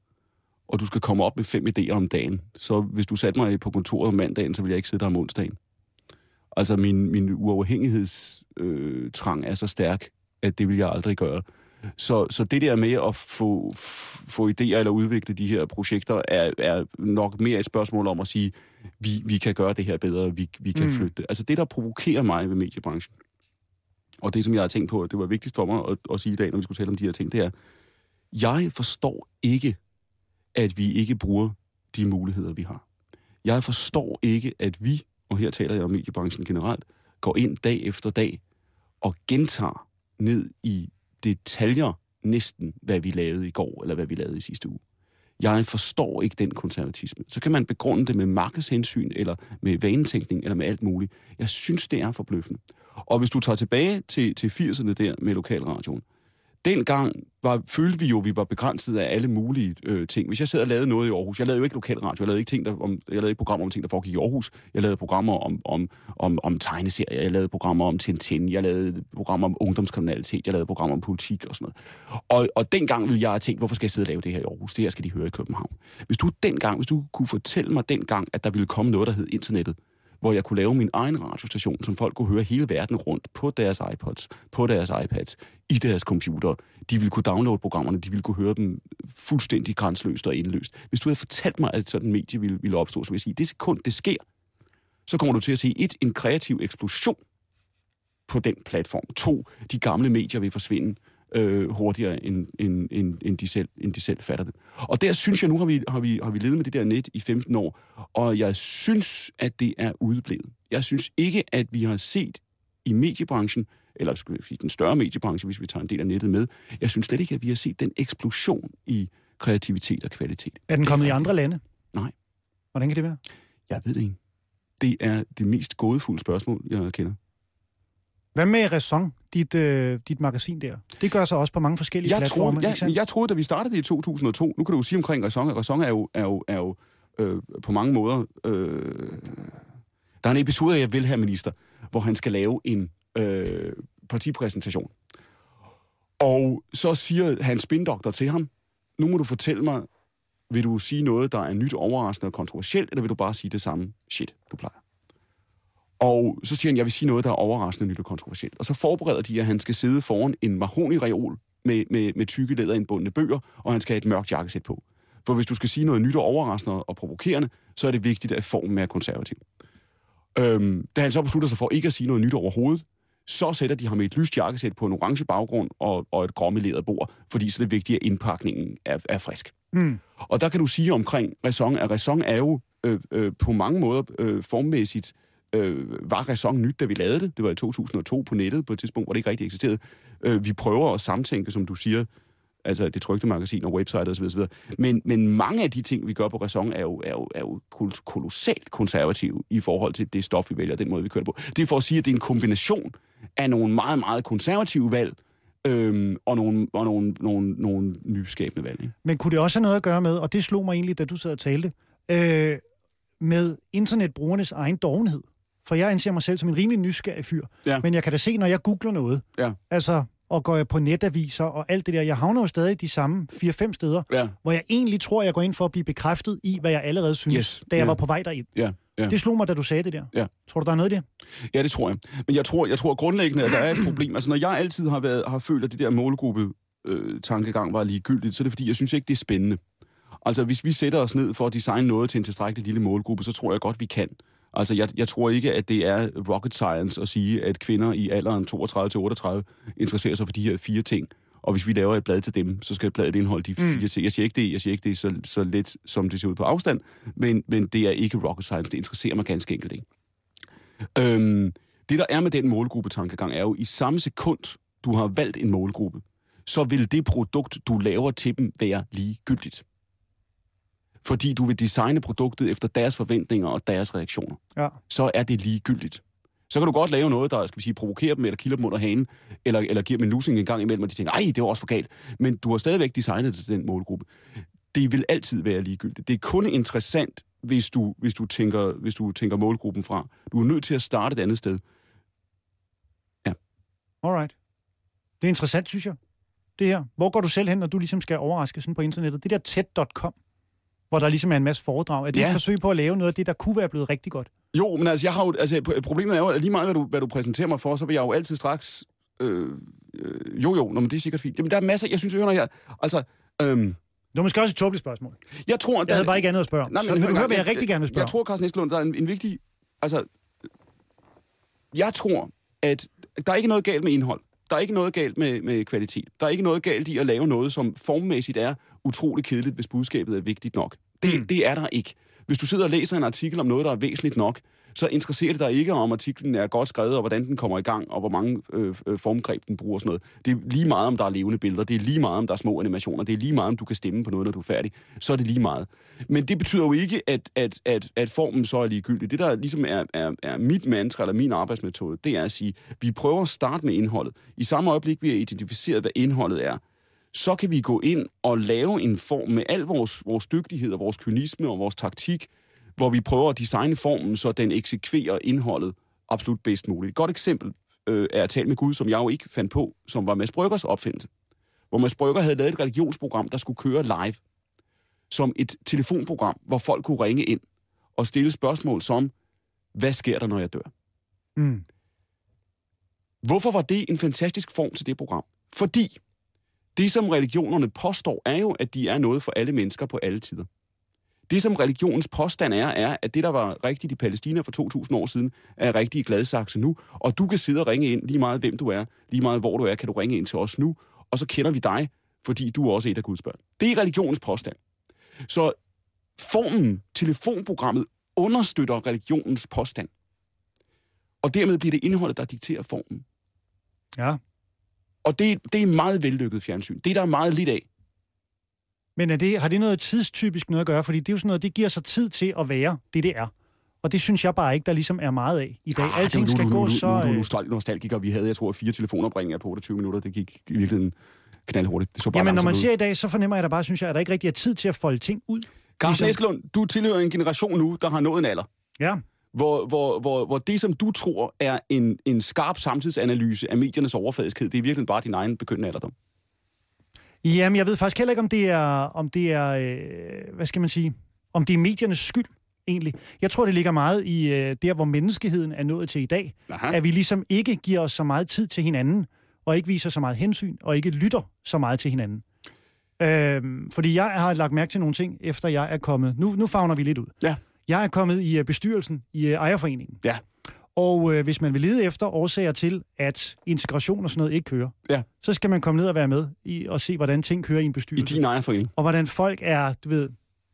og du skal komme op med fem idéer om dagen, så hvis du satte mig på kontoret om mandagen, så ville jeg ikke sidde der om onsdagen. Altså, min, min uafhængighedstrang øh, er så stærk, at det vil jeg aldrig gøre. Så, så det der med at få, få idéer eller udvikle de her projekter, er, er nok mere et spørgsmål om at sige, vi, vi kan gøre det her bedre, vi, vi kan Mm. flytte det. Altså det, der provokerer mig ved mediebranchen, og det, som jeg har tænkt på, at det var vigtigst for mig at, at sige i dag, når vi skulle tale om de her ting, det er, jeg forstår ikke, at vi ikke bruger de muligheder, vi har. Jeg forstår ikke, at vi, og her taler jeg om mediebranchen generelt, går ind dag efter dag og gentager ned i detaljer næsten, hvad vi lavede i går, eller hvad vi lavede i sidste uge. Jeg forstår ikke den konservatisme. Så kan man begrunde det med markedshensyn, eller med vanetænkning, eller med alt muligt. Jeg synes, det er forbløffende. Og hvis du tager tilbage til, til 80'erne der med lokalradioen, dengang var, følte vi jo, at vi var begrænset af alle mulige øh, ting. Hvis jeg sad og lavede noget i Aarhus, jeg lavede jo ikke lokalradio, jeg lavede ikke, ting, der, om, jeg lavede ikke programmer om ting, der foregik i Aarhus. Jeg lavede programmer om, om, om, om tegneserier, jeg lavede programmer om Tintin, jeg lavede programmer om ungdomskriminalitet, jeg lavede programmer om politik og sådan noget. Og, og dengang ville jeg have tænkt, hvorfor skal jeg sidde og lave det her i Aarhus? Det her skal de høre i København. Hvis du dengang, hvis du kunne fortælle mig dengang, at der ville komme noget, der hed internettet, hvor jeg kunne lave min egen radiostation, som folk kunne høre hele verden rundt på deres iPods, på deres iPads, i deres computer. De ville kunne downloade programmerne, de ville kunne høre dem fuldstændig grænsløst og indløst. Hvis du havde fortalt mig, at sådan en medie ville, ville opstå, så vil jeg sige, det sekund, det sker, så kommer du til at se et, en kreativ eksplosion på den platform. To, de gamle medier vil forsvinde øh, hurtigere, end, end, end, end, de selv, end de selv fatter det. Og der synes jeg, nu har vi, har, vi, har vi levet med det der net i 15 år, og jeg synes, at det er udeblevet. Jeg synes ikke, at vi har set i mediebranchen, eller skal vi sige den større mediebranche, hvis vi tager en del af nettet med, jeg synes slet ikke, at vi har set den eksplosion i kreativitet og kvalitet. Er den kommet i andre lande? Nej. Hvordan kan det være? Jeg ved det ikke. Det er det mest gådefulde spørgsmål, jeg kender. Hvad med Ræson, dit, øh, dit magasin der? Det gør sig også på mange forskellige Jeg platforme. troede, ikke ja, jeg troede, da vi startede i 2002, nu kan du jo sige omkring Ræson, at Ræson er jo, er jo, er jo øh, på mange måder... Øh, der er en episode Jeg vil have minister, hvor han skal lave en øh, partipræsentation. Og så siger hans spindoktor til ham, nu må du fortælle mig, vil du sige noget, der er nyt, overraskende og kontroversielt, eller vil du bare sige det samme shit, du plejer? Og så siger han, jeg vil sige noget, der er overraskende, nyt og kontroversielt. Og så forbereder de, at han skal sidde foran en mahoni-reol med, med, med tykke læderindbundne bøger, og han skal have et mørkt jakkesæt på. For hvis du skal sige noget nyt og overraskende og provokerende, så er det vigtigt, at formen er konservativ. Øhm, da han så beslutter sig for ikke at sige noget nyt overhovedet, så sætter de ham med et lyst jakkesæt på en orange baggrund og, og et gråmeleret bord, fordi så er det vigtigt, at indpakningen er, er frisk. Mm. Og der kan du sige omkring Ræson, at Ræson er jo øh, øh, på mange måder øh, formmæssigt øh, var Ræson nyt, da vi lavede det. Det var i 2002 på nettet, på et tidspunkt, hvor det ikke rigtig eksisterede. Øh, vi prøver at samtænke, som du siger, altså det trygte magasin og website osv. osv. Men, men mange af de ting, vi gør på Ræson, er jo, er jo, er jo kol- kolossalt konservative i forhold til det stof, vi vælger, den måde, vi kører det på. Det er for at sige, at det er en kombination af nogle meget, meget konservative valg, øhm, og nogle, og nogle, nogle, nogle nyskabende valg. Ikke? Men kunne det også have noget at gøre med, og det slog mig egentlig, da du sad og talte, øh, med internetbrugernes egen dovenhed? For jeg anser mig selv som en rimelig nysgerrig fyr. Ja. Men jeg kan da se, når jeg googler noget, Ja. altså, og går jeg på netaviser og alt det der, jeg havner jo stadig de samme 4-5 steder, Ja. hvor jeg egentlig tror, jeg går ind for at blive bekræftet i, hvad jeg allerede synes, Yes. da jeg Ja. var på vej derind. Ja, ja. Det slog mig, da du sagde det der. Ja. Tror du, der er noget i det? Ja, det tror jeg. Men jeg tror, jeg tror grundlæggende, at der er et problem. Altså, når jeg altid har, været, har følt, at det der målgruppe øh, var ligegyldigt, så er det fordi, jeg synes ikke, det er spændende. Altså, hvis vi sætter os ned for at designe noget til en tilstrækkelig lille målgruppe, så tror jeg godt, vi kan. Altså, jeg, jeg tror ikke, at det er rocket science at sige, at kvinder i alderen 32-38 interesserer sig for de her fire ting. Og hvis vi laver et blad til dem, så skal bladet indeholde de fire mm. ting. Jeg siger ikke det, jeg siger ikke det er så, så let, som det ser ud på afstand, men, men det er ikke rocket science. Det interesserer mig ganske enkelt ikke. Øhm, det, der er med den målgruppetankegang, er jo, i samme sekund, du har valgt en målgruppe, så vil det produkt, du laver til dem, være ligegyldigt. Fordi du vil designe produktet efter deres forventninger og deres reaktioner. Ja. Så er det ligegyldigt. Så kan du godt lave noget, der skal vi sige, provokerer dem, eller kilder dem under hanen, eller, eller giver dem en lussing en gang imellem, og de tænker, ej, det var også for galt. Men du har stadigvæk designet det til den målgruppe. Det vil altid være ligegyldigt. Det er kun interessant, hvis du, hvis du, tænker, hvis du tænker målgruppen fra. Du er nødt til at starte et andet sted. Alright. Det er interessant, synes jeg. Det her. Hvor går du selv hen, når du ligesom skal overraske sådan på internettet? Det der TED.com, hvor der ligesom er en masse foredrag. Er det ja. Et forsøg på at lave noget af det, der kunne være blevet rigtig godt? Jo, men altså, jeg har jo, altså, problemet er jo, at lige meget, hvad du, hvad du præsenterer mig for, så vil jeg jo altid straks... Øh, øh, jo, jo, nå, men det er sikkert fint. Jamen, der er masser, jeg synes, jeg hører, jeg... Altså, øhm, Det var måske også et tåbeligt spørgsmål. jeg tror... at Jeg havde bare ikke andet at spørge om. Nej, Så men, vil du hør høre, hvad jeg rigtig gerne vil spørge Jeg tror, Carsten Eskelund, der er en, en vigtig... Altså, jeg tror, at der er ikke noget galt med indhold. Der er ikke noget galt med, med kvalitet. Der er ikke noget galt i at lave noget, som formmæssigt er utrolig kedeligt, hvis budskabet er vigtigt nok. Det, mm. det er der ikke. Hvis du sidder og læser en artikel om noget, der er væsentligt nok, så interesserer det dig ikke om artiklen er godt skrevet, og hvordan den kommer i gang, og hvor mange øh, øh, formgreb den bruger og sådan noget. Det er lige meget, om der er levende billeder. Det er lige meget, om der er små animationer. Det er lige meget, om du kan stemme på noget, når du er færdig. Så er det lige meget. Men det betyder jo ikke, at, at, at, at formen så er ligegyldig. Det, der ligesom er, er, er mit mantra, eller min arbejdsmetode, det er at sige, vi prøver at starte med indholdet. I samme øjeblik, vi har identificeret, hvad indholdet er, så kan vi gå ind og lave en form med al vores, vores dygtighed og vores kynisme og vores taktik, hvor vi prøver at designe formen, så den eksekverer indholdet absolut bedst muligt. Et godt eksempel øh, er at tale med Gud, som jeg jo ikke fandt på, som var Mads Bryggers opfindelse. Hvor Mads Brygger havde lavet et religionsprogram, der skulle køre live, som et telefonprogram, hvor folk kunne ringe ind og stille spørgsmål som, hvad sker der, når jeg dør? Mm. Hvorfor var det en fantastisk form til det program? Fordi det, som religionerne påstår, er jo, at de er noget for alle mennesker på alle tider. Det, som religionens påstand er, er, at det, der var rigtigt i Palæstina for 2000 år siden, er rigtigt i Gladsaxe nu. Og du kan sidde og ringe ind, lige meget hvem du er, lige meget hvor du er, kan du ringe ind til os nu, og så kender vi dig, fordi du er også et af Guds børn. Det er religionens påstand. Så formen, telefonprogrammet, understøtter religionens påstand. Og dermed bliver det indholdet, der dikterer formen. Ja. Og det, det er meget vellykket fjernsyn. Det er der meget lidt af. Men er det, har det noget tidstypisk noget at gøre? Fordi det er jo sådan noget, det giver sig tid til at være det, det er. Og det synes jeg bare ikke, der ligesom er meget af i dag. Ah, Alting skal nu, gå nu, så... Nu, nu, nu, øh, nostalgiker. Vi havde, jeg tror, fire telefonopringninger på 28 minutter. Det gik i virkeligheden knaldhurtigt. Det så bare Jamen, når man ud. ser i dag, så fornemmer jeg da bare, synes jeg, at der ikke rigtig er tid til at folde ting ud. Carsten ligesom- Eskelund, du tilhører en generation nu, der har nået en alder. Ja. Hvor, hvor, hvor, hvor det, som du tror er en, en skarp samtidsanalyse af mediernes overfladiskhed, det er virkelig bare din egen begyndende alderdom. Jamen, jeg ved faktisk heller ikke, om det er, om det er øh, hvad skal man sige, om det er mediernes skyld, egentlig. Jeg tror, det ligger meget i øh, der, hvor menneskeheden er nået til i dag. Aha. At vi ligesom ikke giver os så meget tid til hinanden, og ikke viser så meget hensyn, og ikke lytter så meget til hinanden. Øhm, fordi jeg har lagt mærke til nogle ting, efter jeg er kommet... Nu, nu fagner vi lidt ud. Ja. Jeg er kommet i øh, bestyrelsen i øh, ejerforeningen. Ja. Og øh, hvis man vil lede efter årsager til, at integration og sådan noget ikke kører, Ja. så skal man komme ned og være med i, og se, hvordan ting kører i en I bestyrelse. din ejerforening. Og hvordan folk er, du ved,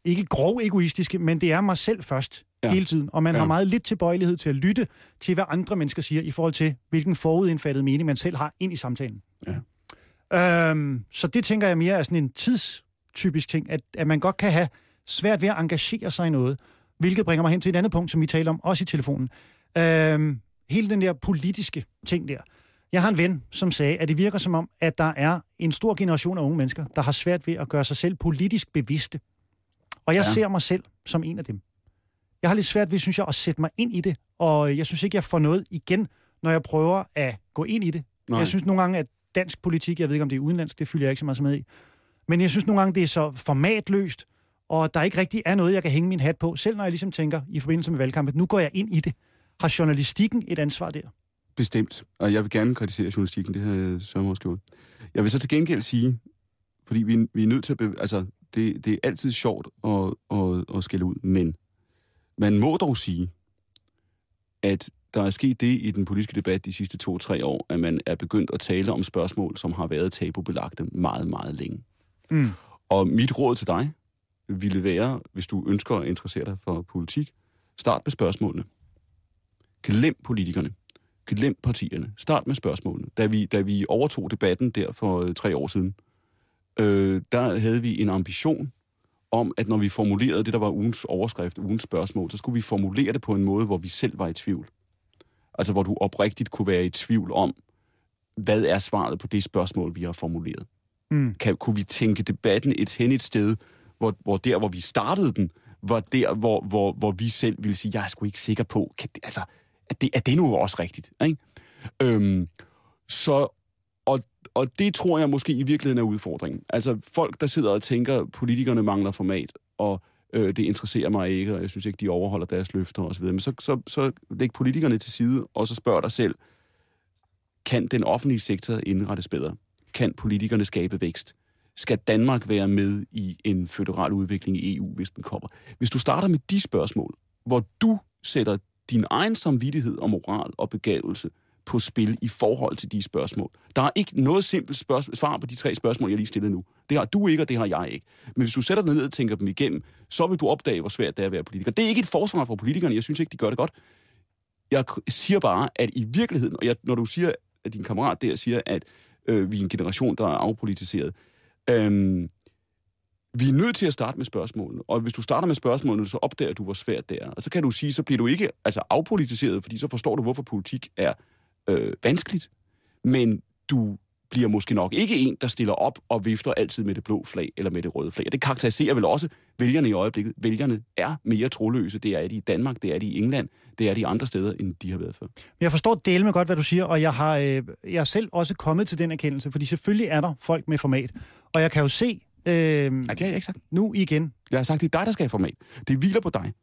ikke grov egoistiske, men det er mig selv først Ja. hele tiden. Og man ja. har meget lidt tilbøjelighed til at lytte til, hvad andre mennesker siger, i forhold til, hvilken forudindfattet mening man selv har ind i samtalen. Ja. Øhm, så det tænker jeg mere er sådan en tidstypisk ting, at, at man godt kan have svært ved at engagere sig i noget, hvilket bringer mig hen til et andet punkt, som vi taler om, også i telefonen. Øhm, hele den der politiske ting der. Jeg har en ven, som sagde, at det virker som om, at der er en stor generation af unge mennesker, der har svært ved at gøre sig selv politisk bevidste. Og jeg Ja. ser mig selv som en af dem. Jeg har lidt svært ved, synes jeg, at sætte mig ind i det, og jeg synes ikke, jeg får noget igen, når jeg prøver at gå ind i det. Nej. Jeg synes nogle gange, at dansk politik, jeg ved ikke, om det er udenlandsk, det fylder jeg ikke så meget med i, men jeg synes nogle gange, det er så formatløst, og der ikke rigtig er noget, jeg kan hænge min hat på, selv når jeg ligesom tænker i forbindelse med valgkampen, nu går jeg ind i det. Har journalistikken et ansvar der? Bestemt. Og jeg vil gerne kritisere journalistikken, det har sørme også gjort. Jeg vil så til gengæld sige, fordi vi, vi er nødt til at... Be, altså, det, det er altid sjovt at, at, at skælde ud, men man må dog sige, at der er sket det i den politiske debat de sidste to-tre år, at man er begyndt at tale om spørgsmål, som har været tabubelagte meget, meget længe. Mm. Og mit råd til dig ville være, hvis du ønsker at interessere dig for politik, start med spørgsmålene. Glem politikerne. Glem partierne. Start med spørgsmålene. Da vi, da vi overtog debatten der for øh, tre år siden, øh, der havde vi en ambition om, at når vi formulerede det, der var ugens overskrift, ugens spørgsmål, så skulle vi formulere det på en måde, hvor vi selv var i tvivl. Altså, hvor du oprigtigt kunne være i tvivl om, hvad er svaret på det spørgsmål, vi har formuleret. Mm. Kan, kunne vi tænke debatten et hen et sted, hvor, hvor der, hvor vi startede den, var der, hvor, hvor, hvor vi selv ville sige, jeg er sgu ikke sikker på, kan det, altså, er det, er det nu også rigtigt? Ikke? Øhm, så, og, og det tror jeg måske i virkeligheden er udfordringen. Altså folk, der sidder og tænker, politikerne mangler format, og øh, det interesserer mig ikke, og jeg synes ikke, de overholder deres løfter osv. Men så, så, så læg politikerne til side, og så spørg dig selv, kan den offentlige sektor indrettes bedre? Kan politikerne skabe vækst? Skal Danmark være med i en føderal udvikling i EU, hvis den kommer? Hvis du starter med de spørgsmål, hvor du sætter din egen samvittighed og moral og begavelse på spil i forhold til de spørgsmål. Der er ikke noget simpelt spørgsmål, svar på de tre spørgsmål, jeg lige stillede nu. Det har du ikke, og det har jeg ikke. Men hvis du sætter dig ned og tænker dem igennem, så vil du opdage, hvor svært det er at være politiker. Det er ikke et forsvar for politikerne. Jeg synes ikke, de gør det godt. Jeg siger bare, at i virkeligheden, og jeg, når du siger, at din kammerat der siger, at øh, vi er en generation, der er afpolitiseret, Øhm, vi er nødt til at starte med spørgsmålene. Og hvis du starter med spørgsmålene, så opdager du, hvor svært det er. Og så kan du sige, så bliver du ikke altså, afpolitiseret, fordi så forstår du, hvorfor politik er øh, vanskeligt. Men du bliver måske nok ikke en, der stiller op og vifter altid med det blå flag eller med det røde flag. Og det karakteriserer vel også vælgerne i øjeblikket. Vælgerne er mere troløse. Det er de i Danmark, det er de i England, det er de andre steder, end de har været før. Jeg forstår dele med godt, hvad du siger, og jeg har øh, jeg er selv også kommet til den erkendelse, fordi selvfølgelig er der folk med format. Og jeg kan jo se, øh, Nej, det har jeg ikke sagt. nu igen, Jeg har sagt, det er dig, der skal have format. Det hviler på dig.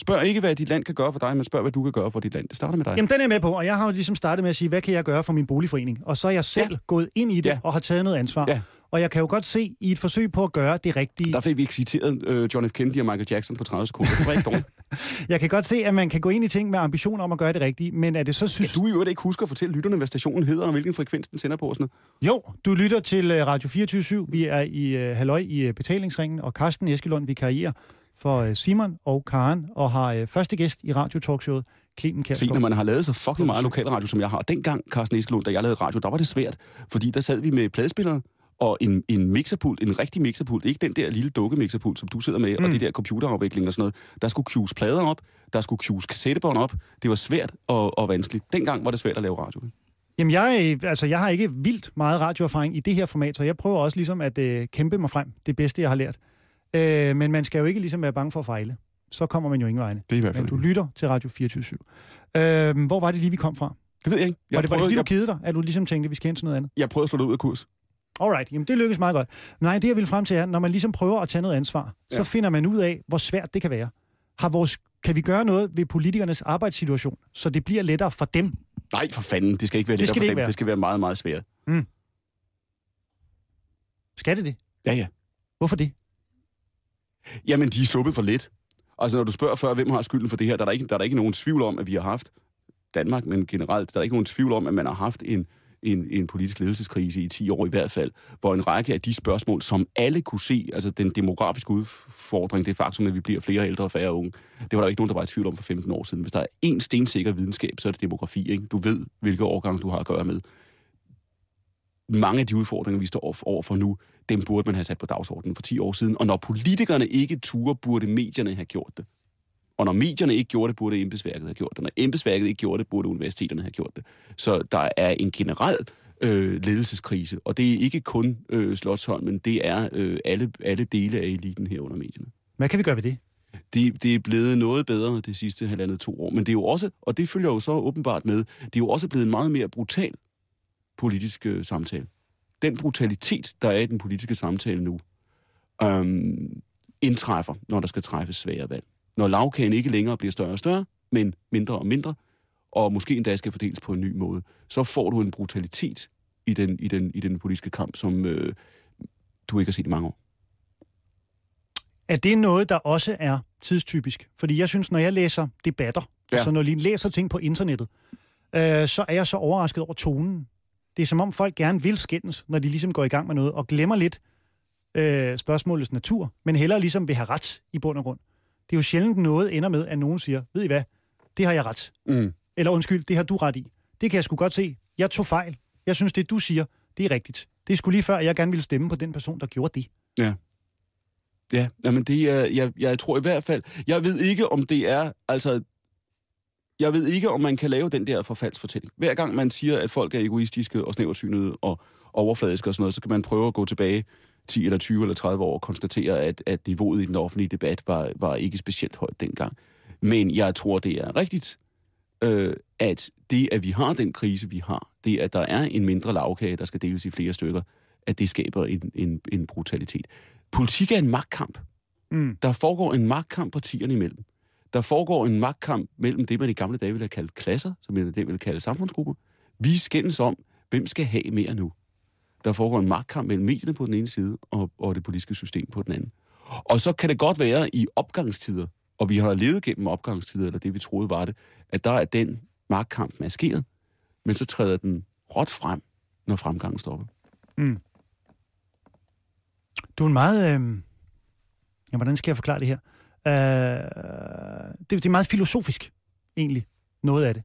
Spørg ikke, hvad dit land kan gøre for dig, men spørg, hvad du kan gøre for dit land. Det starter med dig. Jamen, den er med på, og jeg har jo ligesom startet med at sige, hvad kan jeg gøre for min boligforening? Og så er jeg selv Ja. ja. gået ind i det Ja. ja. og har taget noget ansvar. Ja. Og jeg kan jo godt se, i et forsøg på at gøre det rigtige, Der fik vi ikke citeret øh, John F. Kennedy og Michael Jackson på 30 sekunder. Det var ikke dårligt. jeg kan godt se, at man kan gå ind i ting med ambition om at gøre det rigtige, men er det så synes... Kan du i øvrigt ikke huske at fortælle lytterne, hvad stationen hedder, og hvilken frekvens den sender på? Sådan noget? Jo, du lytter til øh, Radio 24 Vi er i uh, Halløj i uh, betalingsringen, og Carsten Eskelund vikarierer for uh, Simon og Karen, og har uh, første gæst i Radio Talkshowet, Clemen Se, når man har lavet så fucking meget lokalradio, som jeg har. Dengang, Carsten Eskelund, da jeg lavede radio, der var det svært. Fordi der sad vi med pladespillere og en, en mixerpult, en rigtig mixerpult. Ikke den der lille dukke mixerpult, som du sidder med, mm. og det der computerafvikling og sådan noget. Der skulle cues plader op, der skulle cues kassettebånd op. Det var svært og, og vanskeligt. Dengang var det svært at lave radio. Jamen, jeg, øh, altså, jeg har ikke vildt meget radioerfaring i det her format, så jeg prøver også ligesom at uh, kæmpe mig frem. Det bedste, jeg har lært. Uh, men man skal jo ikke ligesom være bange for at fejle. Så kommer man jo ingen vegne. Det er i hvert fald Men du ikke. lytter til Radio 24 uh, Hvor var det lige, vi kom fra? Det ved jeg ikke. Jeg, var det, var det fordi, du jeg, kedede dig? At du ligesom tænkte, at vi skal hen til noget andet? jeg prøvede at slå det ud af kurs. Alright, jamen det lykkes meget godt. Nej, det jeg vil frem til er, når man ligesom prøver at tage noget ansvar, ja. Så finder man ud af, hvor svært det kan være. Har vores, kan vi gøre noget ved politikernes arbejdssituation, så det bliver lettere for dem? Nej, for fanden. Det skal ikke være Det lettere skal for det dem. ikke være. Det skal være meget, meget svært. Skal det det? Ja, ja. Hvorfor det? Jamen, de er sluppet for lidt. Altså, når du spørger før, hvem har skylden for det her, der er der ikke, der er der ikke nogen tvivl om, at vi har haft Danmark, men generelt, der er ikke nogen tvivl om, at man har haft en, en, en politisk ledelseskrise i 10 år i hvert fald, hvor en række af de spørgsmål, som alle kunne se, altså den demografiske udfordring, det faktum, at vi bliver flere ældre og færre unge, det var der ikke nogen, der var i tvivl om for 15 år siden. Hvis der er én stensikker videnskab, så er det demografi. Ikke? Du ved, hvilke årgang du har at gøre med. Mange af de udfordringer, vi står over- overfor nu, dem burde man have sat på dagsordenen for 10 år siden. Og når politikerne ikke turer, burde medierne have gjort det. Og når medierne ikke gjorde det, burde embedsværket have gjort det. Når embedsværket ikke gjorde det, burde universiteterne have gjort det. Så der er en generel øh, ledelseskrise, og det er ikke kun øh, Slottsholmen, det er øh, alle, alle dele af eliten her under medierne. Hvad kan vi gøre ved det? Det, det er blevet noget bedre de sidste halvandet to år, men det er jo også, og det følger jo så åbenbart med, det er jo også blevet en meget mere brutal politisk øh, samtale. Den brutalitet, der er i den politiske samtale nu, øhm, indtræffer, når der skal træffes svære valg. Når lavkagen ikke længere bliver større og større, men mindre og mindre, og måske endda skal fordeles på en ny måde, så får du en brutalitet i den, i den, i den politiske kamp, som øh, du ikke har set i mange år. Er det noget, der også er tidstypisk? Fordi jeg synes, når jeg læser debatter, ja. Ja. altså når jeg læser ting på internettet, øh, så er jeg så overrasket over tonen. Det er som om folk gerne vil skændes, når de ligesom går i gang med noget, og glemmer lidt øh, spørgsmålets natur, men hellere ligesom vil have ret i bund og grund. Det er jo sjældent noget ender med, at nogen siger, ved I hvad, det har jeg ret. Mm. Eller undskyld, det har du ret i. Det kan jeg sgu godt se. Jeg tog fejl. Jeg synes, det du siger, det er rigtigt. Det er sgu lige før, at jeg gerne ville stemme på den person, der gjorde det. Ja. Ja, jamen det er, jeg, jeg tror i hvert fald, jeg ved ikke, om det er, altså, jeg ved ikke, om man kan lave den der forfaldsfortælling. Hver gang man siger, at folk er egoistiske og snæversynede og overfladiske og sådan noget, så kan man prøve at gå tilbage 10 eller 20 eller 30 år og konstatere, at, at niveauet i den offentlige debat var, var ikke specielt højt dengang. Men jeg tror, det er rigtigt, øh, at det, at vi har den krise, vi har, det, at der er en mindre lavkage, der skal deles i flere stykker, at det skaber en, en, en brutalitet. Politik er en magtkamp. Mm. Der foregår en magtkamp partierne imellem. Der foregår en magtkamp mellem det, man i gamle dage ville have kaldt klasser, som man i dag ville kalde samfundsgrupper. Vi skændes om, hvem skal have mere nu. Der foregår en magtkamp mellem medierne på den ene side, og, og det politiske system på den anden. Og så kan det godt være i opgangstider, og vi har levet gennem opgangstider, eller det vi troede var det, at der er den magtkamp maskeret, men så træder den råt frem, når fremgangen stopper. Mm. Du er en meget... Øh... Ja, hvordan skal jeg forklare det her? Øh... Det, det er meget filosofisk, egentlig, noget af det.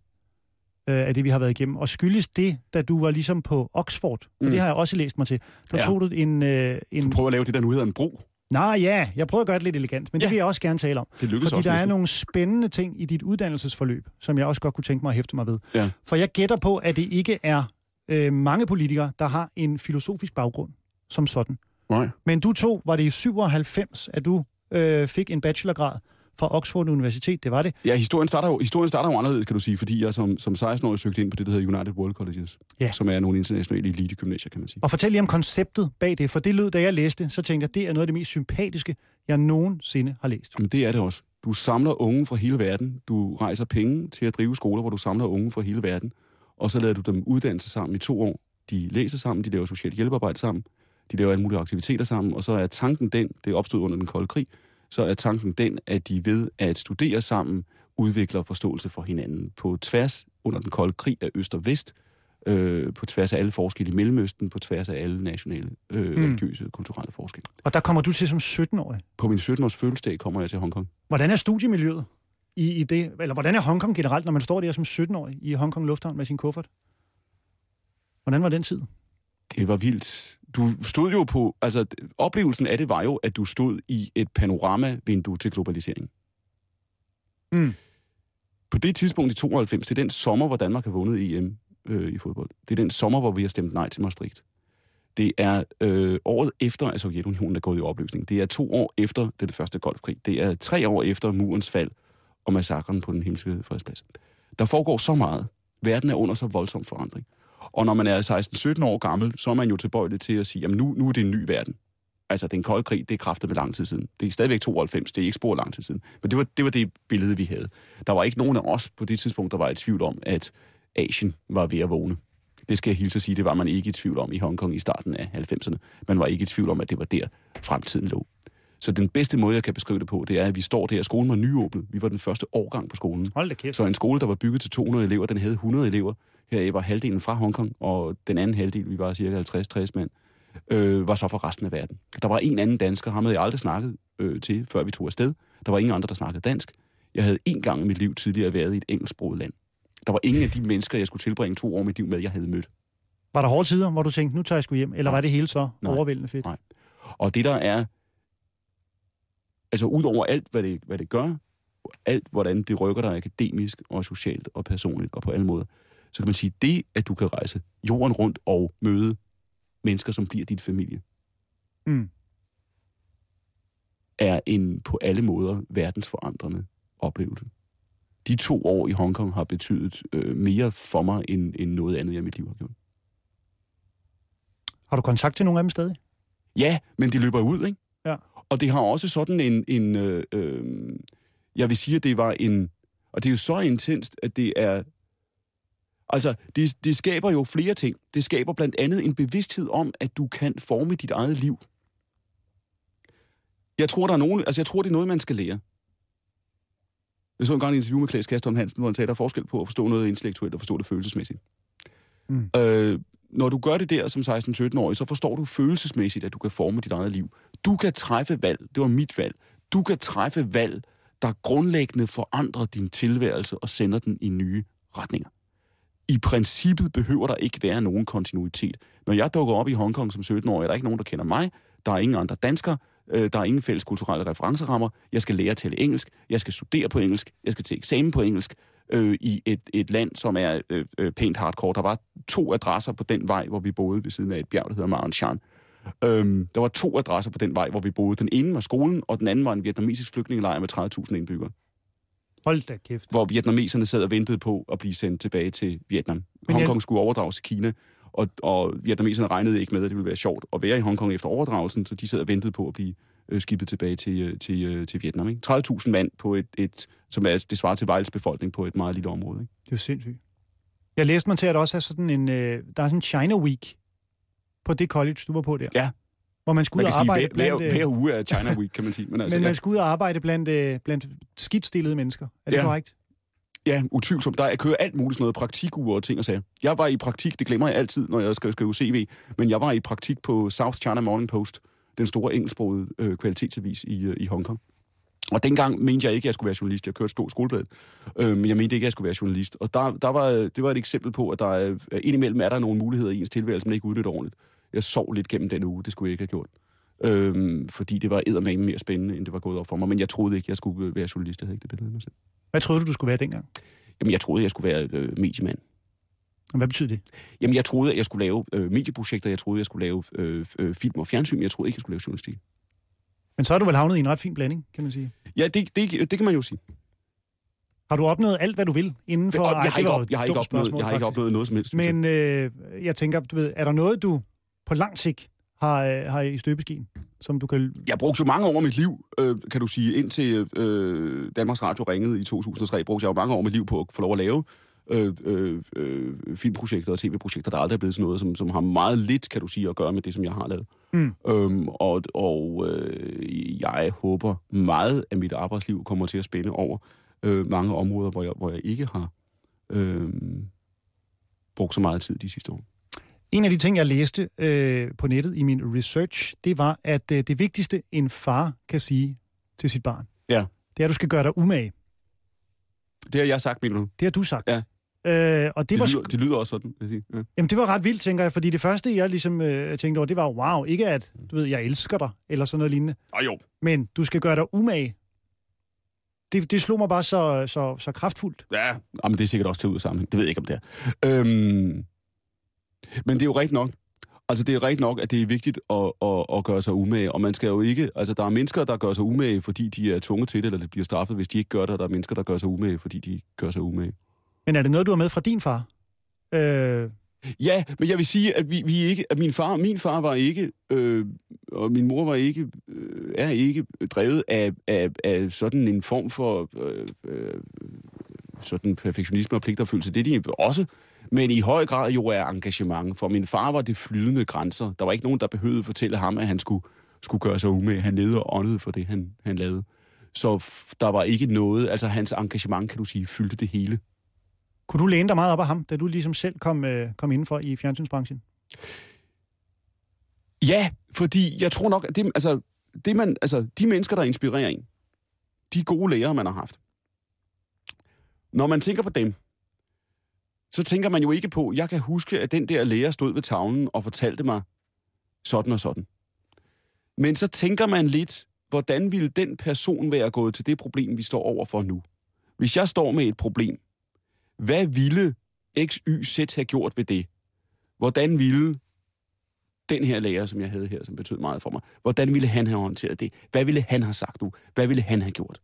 Øh, af det, vi har været igennem. Og skyldes det, da du var ligesom på Oxford, for Mm. det har jeg også læst mig til, der Ja. tog du en... Øh, en... Du prøver at lave det, der nu hedder en bro. Nej, ja, jeg prøver at gøre det lidt elegant, men det Ja. vil jeg også gerne tale om. Det lykkes Fordi også der er næsten. nogle spændende ting i dit uddannelsesforløb, som jeg også godt kunne tænke mig at hæfte mig ved. Ja. For jeg gætter på, at det ikke er øh, mange politikere, der har en filosofisk baggrund som sådan. Nej. Men du tog, var det i 97, at du øh, fik en bachelorgrad fra Oxford Universitet, det var det? Ja, historien starter, jo, historien starter jo anderledes, kan du sige, fordi jeg som, som 16-årig søgte ind på det, der hedder United World Colleges, Ja. som er nogle internationale elite-gymnasier, kan man sige. Og fortæl lige om konceptet bag det, for det lød, da jeg læste, så tænkte jeg, det er noget af det mest sympatiske, jeg nogensinde har læst. Jamen, det er det også. Du samler unge fra hele verden. Du rejser penge til at drive skoler, hvor du samler unge fra hele verden. Og så lader du dem uddanne sig sammen i to år. De læser sammen, de laver socialt hjælpearbejde sammen, de laver alle mulige aktiviteter sammen, og så er tanken den, det opstod under den kolde krig, så er tanken den, at de ved at studere sammen, udvikler forståelse for hinanden på tværs under den kolde krig af øst og vest, øh, på tværs af alle forskelle i Mellemøsten, på tværs af alle nationale, øh, Mm. religiøse, kulturelle forskelle. Og der kommer du til som 17-årig. På min 17-års fødselsdag kommer jeg til Hongkong. Hvordan er studiemiljøet i, i det? Eller hvordan er Hongkong generelt, når man står der som 17-årig i Hongkong Lufthavn med sin kuffert? Hvordan var den tid? Det var vildt. Du stod jo på... Altså, oplevelsen af det var jo, at du stod i et panoramavindue til globalisering. Mm. På det tidspunkt i 92, det er den sommer, hvor Danmark har vundet EM øh, i fodbold. Det er den sommer, hvor vi har stemt nej til Maastricht. Det er øh, året efter, at Sovjetunionen er gået i opløsning. Det er to år efter den første golfkrig. Det er tre år efter murens fald og massakren på den himmelske fredsplads. Der foregår så meget. Verden er under så voldsom forandring. Og når man er 16-17 år gammel, så er man jo tilbøjelig til at sige, jamen nu, nu er det en ny verden. Altså, den kolde krig, det er kraftet med lang tid siden. Det er stadigvæk 92, det er ikke spor lang tid siden. Men det var, det var det billede, vi havde. Der var ikke nogen af os på det tidspunkt, der var i tvivl om, at Asien var ved at vågne. Det skal jeg hilse at sige, det var man ikke i tvivl om i Hongkong i starten af 90'erne. Man var ikke i tvivl om, at det var der, fremtiden lå. Så den bedste måde, jeg kan beskrive det på, det er, at vi står der, skolen var nyåbnet. Vi var den første årgang på skolen. Hold da kæft. Så en skole, der var bygget til 200 elever, den havde 100 elever. Her var halvdelen fra Hongkong, og den anden halvdel, vi var cirka 50-60 mand, øh, var så fra resten af verden. Der var en anden dansker, ham havde jeg aldrig snakket øh, til, før vi tog afsted. Der var ingen andre, der snakkede dansk. Jeg havde en gang i mit liv tidligere været i et engelsksproget land. Der var ingen af de mennesker, jeg skulle tilbringe to år i mit liv med, jeg havde mødt. Var der hårde tider, hvor du tænkte, nu tager jeg sgu hjem? Eller Nej. var det hele så Nej. overvældende fedt? Nej. Og det der er, altså ud over alt, hvad det, hvad det gør, alt, hvordan det rykker dig akademisk og socialt og personligt og på alle måder, så kan man sige, det, at du kan rejse jorden rundt og møde mennesker, som bliver dit familie, Mm. er en på alle måder verdensforandrende oplevelse. De to år i Hongkong har betydet øh, mere for mig, end, end noget andet, jeg i mit liv har gjort. Har du kontakt til nogle af dem stadig? Ja, men det løber ud, ikke? Ja. Og det har også sådan en... en øh, øh, jeg vil sige, at det var en... Og det er jo så intenst, at det er Altså, det, det skaber jo flere ting. Det skaber blandt andet en bevidsthed om, at du kan forme dit eget liv. Jeg tror, der er nogen, altså jeg tror, det er noget, man skal lære. Jeg så en gang et interview med Klaas Kastorm Hansen, hvor han sagde, der er forskel på at forstå noget intellektuelt og forstå det følelsesmæssigt. Mm. Øh, når du gør det der som 16-17-årig, så forstår du følelsesmæssigt, at du kan forme dit eget liv. Du kan træffe valg. Det var mit valg. Du kan træffe valg, der grundlæggende forandrer din tilværelse og sender den i nye retninger. I princippet behøver der ikke være nogen kontinuitet. Når jeg dukker op i Hongkong som 17-årig, er der ikke nogen, der kender mig. Der er ingen andre danskere. Øh, Der er ingen fælles kulturelle referencerammer. Jeg skal lære at tale engelsk. Jeg skal studere på engelsk. Jeg skal til eksamen på engelsk øh, i et, et land, som er øh, øh, pænt hardcore. Der var to adresser på den vej, hvor vi boede ved siden af et bjerg, der hedder Mount Shan. Øhm, der var to adresser på den vej, hvor vi boede. Den ene var skolen, og den anden var en vietnamesisk flygtningelejr med 30.000 indbyggere. Hold da kæft. Hvor vietnameserne sad og ventede på at blive sendt tilbage til Vietnam. jeg- Hongkong skulle overdrages til Kina, og, og vietnameserne regnede ikke med, at det ville være sjovt at være i Hongkong efter overdragelsen, så de sad og ventede på at blive øh, skibet tilbage til, øh, til, øh, til Vietnam. Ikke? 30.000 mand, på et, et, som er, det svarer til Vejles befolkning på et meget lille område. Ikke? Det er jo sindssygt. Jeg læste mig til, at der også er sådan en, øh, der er sådan en China Week på det college, du var på der. Ja. Hvor man skulle Man ud og sige, arbejde hver, hver, blandt, øh, hver uge er China Week, kan man sige. Men, altså, men ja. man skulle ud og arbejde blandt, øh, blandt skidstillede mennesker. Er det Ja. korrekt? Ja, utvivlsomt. Der jeg kører alt muligt sådan noget praktikuger og ting og sager. Jeg var i praktik, det glemmer jeg altid, når jeg skal skrive CV, men jeg var i praktik på South China Morning Post, den store engelsksprogede øh, kvalitetsavis i, øh, i Hongkong. Og dengang mente jeg ikke, at jeg skulle være journalist. Jeg kørte stort skoleblad. Øh, men jeg mente ikke, at jeg skulle være journalist. Og der, der var, det var et eksempel på, at der er, indimellem er der nogle muligheder i ens tilværelse, man ikke udnytter ordentligt. Jeg sov lidt gennem den uge. Det skulle jeg ikke have gjort. Øhm, fordi det var eddermame mere spændende, end det var gået op for mig. Men jeg troede ikke, jeg skulle øh, være journalist. Jeg havde ikke det billede af mig selv. Hvad troede du, du skulle være dengang? Jamen, jeg troede, jeg skulle være øh, mediemand. Og Hvad betyder det? Jamen, jeg troede, at jeg skulle lave øh, medieprojekter, jeg troede, jeg skulle lave øh, øh, film og fjernsyn, jeg troede ikke, jeg skulle lave journalistik. Men så har du vel havnet i en ret fin blanding, kan man sige. Ja, det, det, det kan man jo sige. Har du opnået alt, hvad du vil inden for... Ej, jeg, har ikke, op, jeg, har ikke opnået, jeg har ikke opnået noget som helst. Men øh, jeg tænker, du ved, er der noget, du på lang sigt har, øh, har i støbeskeen, som du kan... Jeg brugte jo mange år af mit liv, øh, kan du sige, indtil øh, Danmarks Radio ringede i 2003, brugte jeg jo mange år af mit liv på at få lov at lave øh, øh, øh, filmprojekter og tv-projekter, der aldrig er blevet sådan noget, som, som har meget lidt, kan du sige, at gøre med det, som jeg har lavet. Mm. Øhm, og og øh, jeg håber meget, at mit arbejdsliv kommer til at spænde over øh, mange områder, hvor jeg, hvor jeg ikke har øh, brugt så meget tid de sidste år. En af de ting, jeg læste øh, på nettet i min research, det var, at øh, det vigtigste, en far kan sige til sit barn, Ja. det er, at du skal gøre dig umage. Det har jeg sagt, du? Det har du sagt. Ja. Øh, og det, Det, var, lyder, det lyder også sådan, vil jeg sige. Ja. jamen, det var ret vildt, tænker jeg, fordi det første, jeg ligesom øh, tænkte over, det var, wow, ikke at, du ved, jeg elsker dig, eller sådan noget lignende, Og jo, men du skal gøre dig umage. Det, det slog mig bare så, så, så kraftfuldt. Ja, jamen, det er sikkert også til ud af sammenhæng. Det ved jeg ikke, om det er. Øhm, men det er jo rigtigt nok. Altså, det er rigtigt nok, at det er vigtigt at, at, at gøre sig umage, og man skal jo ikke... Altså, der er mennesker, der gør sig umage, fordi de er tvunget til det, eller det bliver straffet, hvis de ikke gør det, og der er mennesker, der gør sig umage, fordi de gør sig umage. Men er det noget, du har med fra din far? Øh, Ja, men jeg vil sige, at vi, vi ikke, at min far, min far var ikke, øh, og min mor var ikke, øh, er ikke drevet af, af, af sådan en form for øh, øh, sådan perfektionisme og pligtopfyldelse. Det er de også, men i høj grad jo er engagement. For min far var det flydende grænser. Der var ikke nogen, der behøvede at fortælle ham, at han skulle, skulle gøre sig umage. Han levede og åndede for det, han, han lavede. Så der var ikke noget, altså hans engagement, kan du sige, fyldte det hele. kunne du læne dig meget op af ham, da du ligesom selv kom, øh, kom indenfor i fjernsynsbranchen? Ja, fordi jeg tror nok, at det, altså, det man, altså, de mennesker, der inspirerer en, de gode lærere, man har haft. Når man tænker på dem, så tænker man jo ikke på, jeg kan huske, at den der lærer stod ved tavlen og fortalte mig sådan og sådan. Men så tænker man lidt, hvordan ville den person være gået til det problem, vi står over for nu? Hvis jeg står med et problem, hvad ville X, Y, Z have gjort ved det? Hvordan ville den her lærer, som jeg havde her, som betød meget for mig, hvordan ville han have håndteret det? Hvad ville han have sagt nu? Hvad ville han have gjort?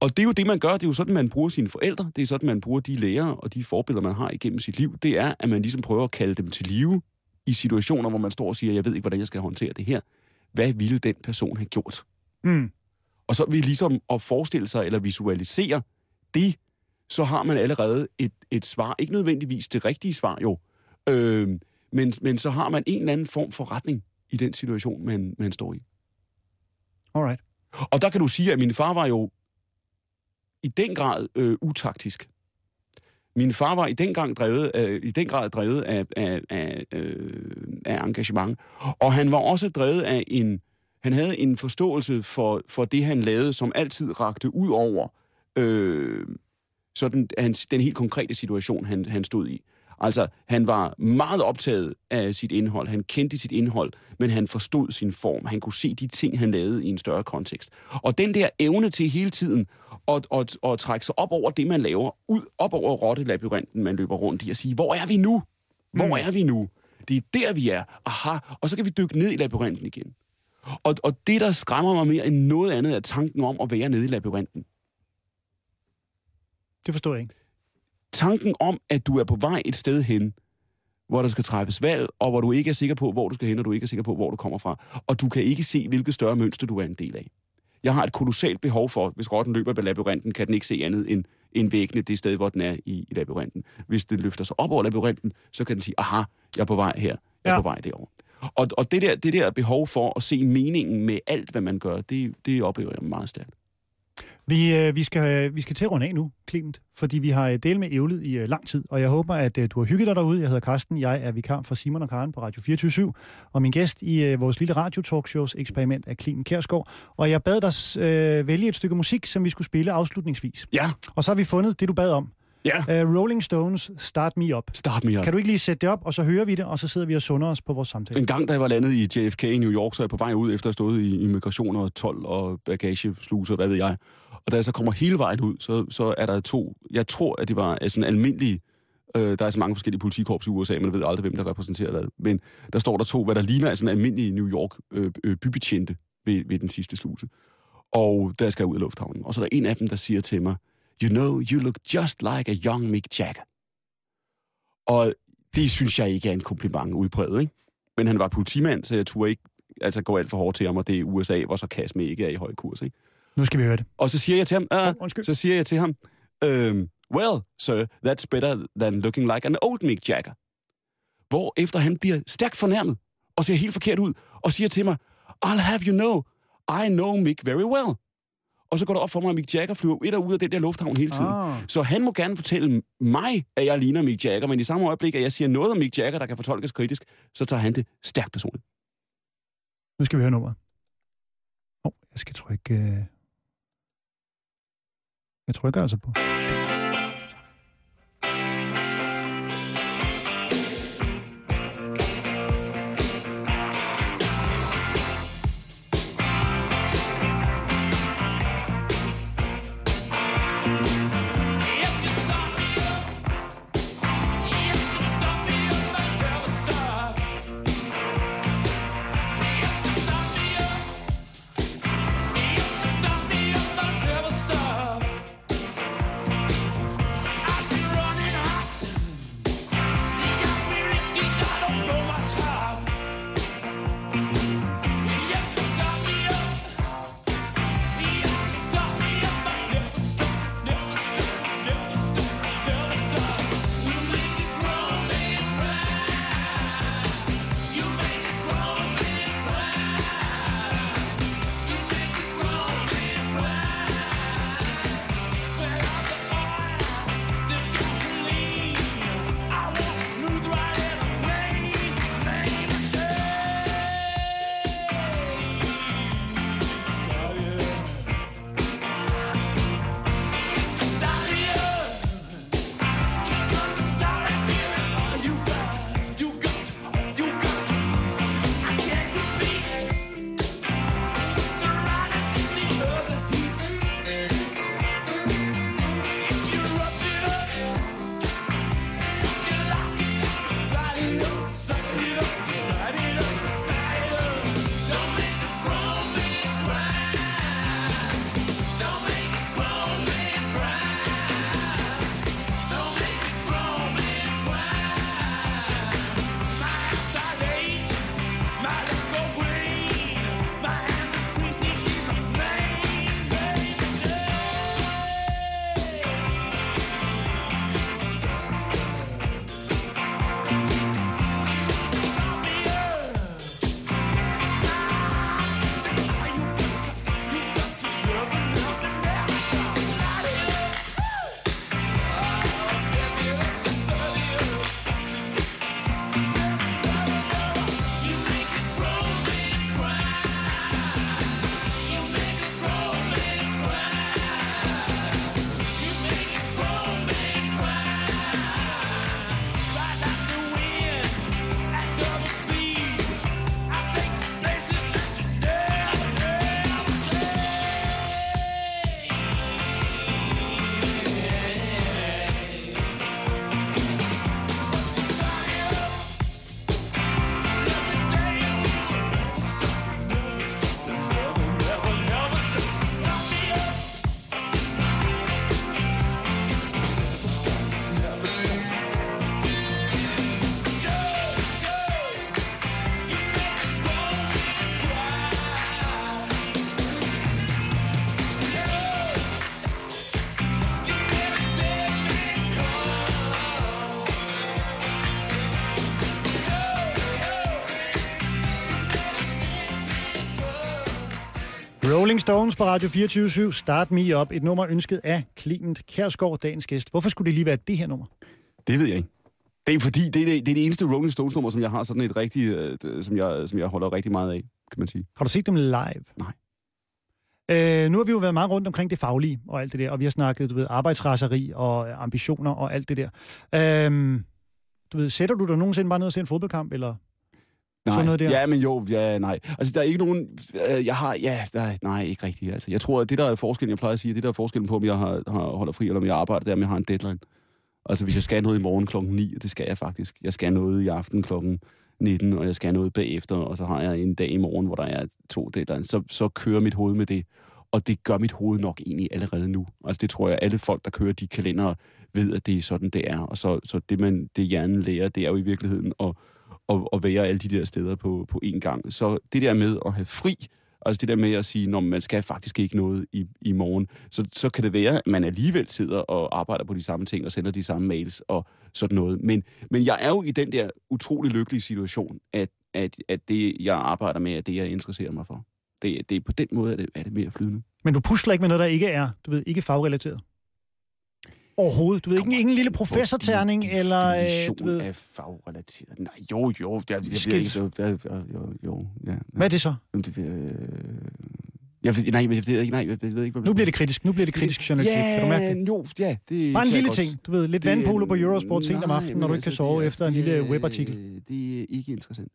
Og det er jo det, man gør. Det er jo sådan, man bruger sine forældre. Det er sådan, man bruger de lærere og de forbilleder, man har igennem sit liv. Det er, at man ligesom prøver at kalde dem til live i situationer, hvor man står og siger, jeg ved ikke, hvordan jeg skal håndtere det her. Hvad ville den person have gjort? Mm. Og så vil ligesom at forestille sig eller visualisere det, så har man allerede et, et svar. Ikke nødvendigvis det rigtige svar, jo. Øh, men, men så har man en eller anden form for retning i den situation, man, man står i. Alright. Og der kan du sige, at min far var jo i den grad øh, utaktisk. Min far var i den, gang drevet, øh, i den grad drevet af, af, af, øh, af engagement. Og han var også drevet af en... Han havde en forståelse for, for det, han lavede, som altid rakte ud over øh, sådan, hans, den helt konkrete situation, han, han stod i. Altså, han var meget optaget af sit indhold. Han kendte sit indhold, men han forstod sin form. Han kunne se de ting, han lavede i en større kontekst. Og den der evne til hele tiden at, at, at trække sig op over det, man laver, ud op over rottelabyrinten, man løber rundt i, og sige, hvor er vi nu? Hvor mm. er vi nu? Det er der, vi er. Aha. Og så kan vi dykke ned i labyrinten igen. Og, og det, der skræmmer mig mere end noget andet, er tanken om at være nede i labyrinten. Det forstår jeg ikke. Tanken om, at du er på vej et sted hen, hvor der skal træffes valg, og hvor du ikke er sikker på, hvor du skal hen, og du ikke er sikker på, hvor du kommer fra. Og du kan ikke se, hvilket større mønster du er en del af. Jeg har et kolossalt behov for, hvis rotten løber på labyrinten, kan den ikke se andet end, end væggene det sted, hvor den er i, i labyrinten. Hvis den løfter sig op over labyrinten, så kan den sige, aha, jeg er på vej her, jeg er ja. på vej derover. Og, og det, der, det der behov for at se meningen med alt, hvad man gør, det, det oplever jeg meget stærkt. Vi, øh, vi, skal, vi skal til at runde af nu, Clement, fordi vi har delt med ævlet i øh, lang tid, og jeg håber, at øh, du har hygget dig derude. Jeg hedder Carsten, jeg er vikar for Simon og Karen på Radio 24 og min gæst i øh, vores lille radio talkshows eksperiment er Clement Kærsgaard, og jeg bad dig øh, vælge et stykke musik, som vi skulle spille afslutningsvis. Ja. Og så har vi fundet det, du bad om. Ja. Uh, Rolling Stones, Start Me Up. Start Me Up. Kan du ikke lige sætte det op, og så hører vi det, og så sidder vi og sunder os på vores samtale? En gang, da jeg var landet i JFK i New York, så er jeg på vej ud efter at have stået i immigration og 12 og bagagesluser, hvad ved jeg. Og da jeg så kommer hele vejen ud, så, så er der to, jeg tror, at det var sådan almindelige, øh, der er så mange forskellige politikorps i USA, man ved aldrig, hvem der repræsenterer hvad. Men der står der to, hvad der ligner sådan almindelige New York øh, øh, bybetjente ved, ved den sidste sluse. Og der skal jeg ud af lufthavnen. Og så er der en af dem, der siger til mig, You know, you look just like a young Mick Jagger. Og det synes jeg ikke er en kompliment udbredt, ikke? Men han var politimand, så jeg turde ikke altså, gå alt for hårdt til ham, og det er USA, hvor så kasme ikke er i høj kurs, ikke? Nu skal vi høre det. Og så siger jeg til ham, uh, oh, så siger jeg til ham, um, well, sir, that's better than looking like an old Mick Jagger. Hvor efter han bliver stærkt fornærmet, og ser helt forkert ud, og siger til mig, I'll have you know, I know Mick very well. Og så går det op for mig, at Mick Jagger flyver et og ud af den der lufthavn hele tiden. Ah. Så han må gerne fortælle mig, at jeg ligner Mick Jagger, men i samme øjeblik, at jeg siger noget om Mick Jagger, der kan fortolkes kritisk, så tager han det stærkt personligt. Nu skal vi høre nummeret. Åh, oh, jeg skal trykke... Jeg trykker altså på. Stones på Radio 24 Start Me Up. Et nummer ønsket af Clement Kærsgaard, dagens gæst. Hvorfor skulle det lige være det her nummer? Det ved jeg ikke. Det er fordi, det er det, det, er det eneste Rolling Stones-nummer, som jeg har sådan et rigtig, øh, som, jeg, som jeg holder rigtig meget af, kan man sige. Har du set dem live? Nej. Øh, nu har vi jo været meget rundt omkring det faglige og alt det der, og vi har snakket, du ved, arbejdsraseri og ambitioner og alt det der. Øh, du ved, sætter du dig nogensinde bare ned og ser en fodboldkamp, eller Nej. sådan noget der? Ja, men jo, ja, nej. Altså, der er ikke nogen... Øh, jeg har... Ja, der, nej, ikke rigtigt. Altså, jeg tror, at det, der er forskellen, jeg plejer at sige, det der er forskellen på, om jeg har, har holder fri, eller om jeg arbejder, det er, om jeg har en deadline. Altså, hvis jeg skal noget i morgen klokken 9, og det skal jeg faktisk. Jeg skal noget i aften klokken 19, og jeg skal noget bagefter, og så har jeg en dag i morgen, hvor der er to deadlines, så, så kører mit hoved med det. Og det gør mit hoved nok egentlig allerede nu. Altså, det tror jeg, alle folk, der kører de kalendere, ved, at det er sådan, det er. Og så, så det, man, det hjernen lærer, det er jo i virkeligheden at, at, at være alle de der steder på, på én gang. Så det der med at have fri, altså det der med at sige, at man skal faktisk ikke noget i, i morgen, så, så kan det være, at man alligevel sidder og arbejder på de samme ting og sender de samme mails og sådan noget. Men, men jeg er jo i den der utrolig lykkelige situation, at, at, at det, jeg arbejder med, er det, jeg interesserer mig for. Det, det er på den måde, at det, er det mere flydende. Men du pusler ikke med noget, der ikke er, du ved, ikke fagrelateret? Overhovedet. Du ved, ikke, ingen lille professorterning, eller... Øh, du ved, af fagrelateret. Nej, jo, jo. Det, er- Skilt. jeg, jeg, jeg, jeg, jo, jo, ja. hvad er det så? Jamen, det, øh, jeg ved, nej, jeg ved ikke, nej, jeg ved, ikke, hvad Nu bliver det kritisk. Nu bliver det kritisk journalistik. Ja, Kan du mærke det? Jo, ja. Det Bare en lille ting. Du ved, lidt Det- vandpolo på Eurosport sent om aftenen, når du ikke altså, kan sove det er- efter en det lille webartikel. Det er ikke interessant.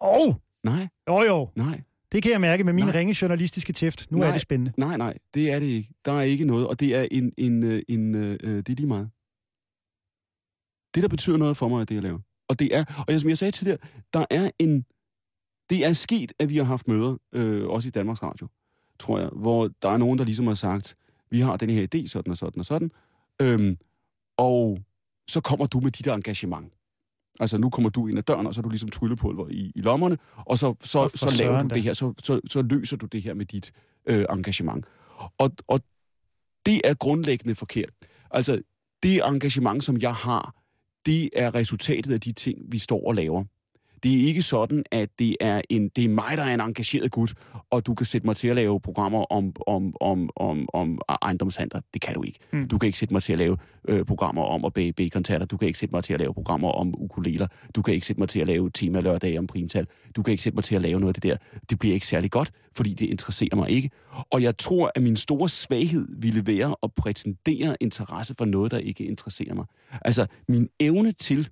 Åh! Oh, Nej, jo, jo. nej, Det kan jeg mærke med min Nej. ringe journalistiske tæft. Nu er Nej. det spændende. nej, nej. Det er det ikke. Der er ikke noget, og det er en, en, øh, en øh, øh, det er lige meget. Det, der betyder noget for mig, er det, jeg laver. Og det er, og jeg- som jeg sagde tidligere, der er en, det er sket, at vi har haft møder, øh, også i Danmarks Radio, tror jeg, hvor der er nogen, der ligesom har sagt, vi har den her idé, sådan og sådan og sådan, øhm, og så kommer du med dit engagement. Altså, nu kommer du ind ad døren, og så er du ligesom tryllepulver i, i lommerne, og så, så, Og så laver du det her, så, så, så løser du det her med dit øh, engagement. Og, og det er grundlæggende forkert. Altså, det engagement, som jeg har, det er resultatet af de ting, vi står og laver. Det er ikke sådan, at det er, en, det er mig, der er en engageret gut, og du kan sætte mig til at lave programmer om, om, om, om, om ejendomshandler. Det kan du ikke. Mm. Du kan ikke sætte mig til at lave øh, programmer om at bage baconterter. Du kan ikke sætte mig til at lave programmer om ukuleler. Du kan ikke sætte mig til at lave tema lørdag om primtal. Du kan ikke sætte mig til at lave noget af det der. Det bliver ikke særlig godt, fordi det interesserer mig ikke. Og jeg tror, at min store svaghed ville være at prætendere interesse for noget, der ikke interesserer mig. Altså, min evne til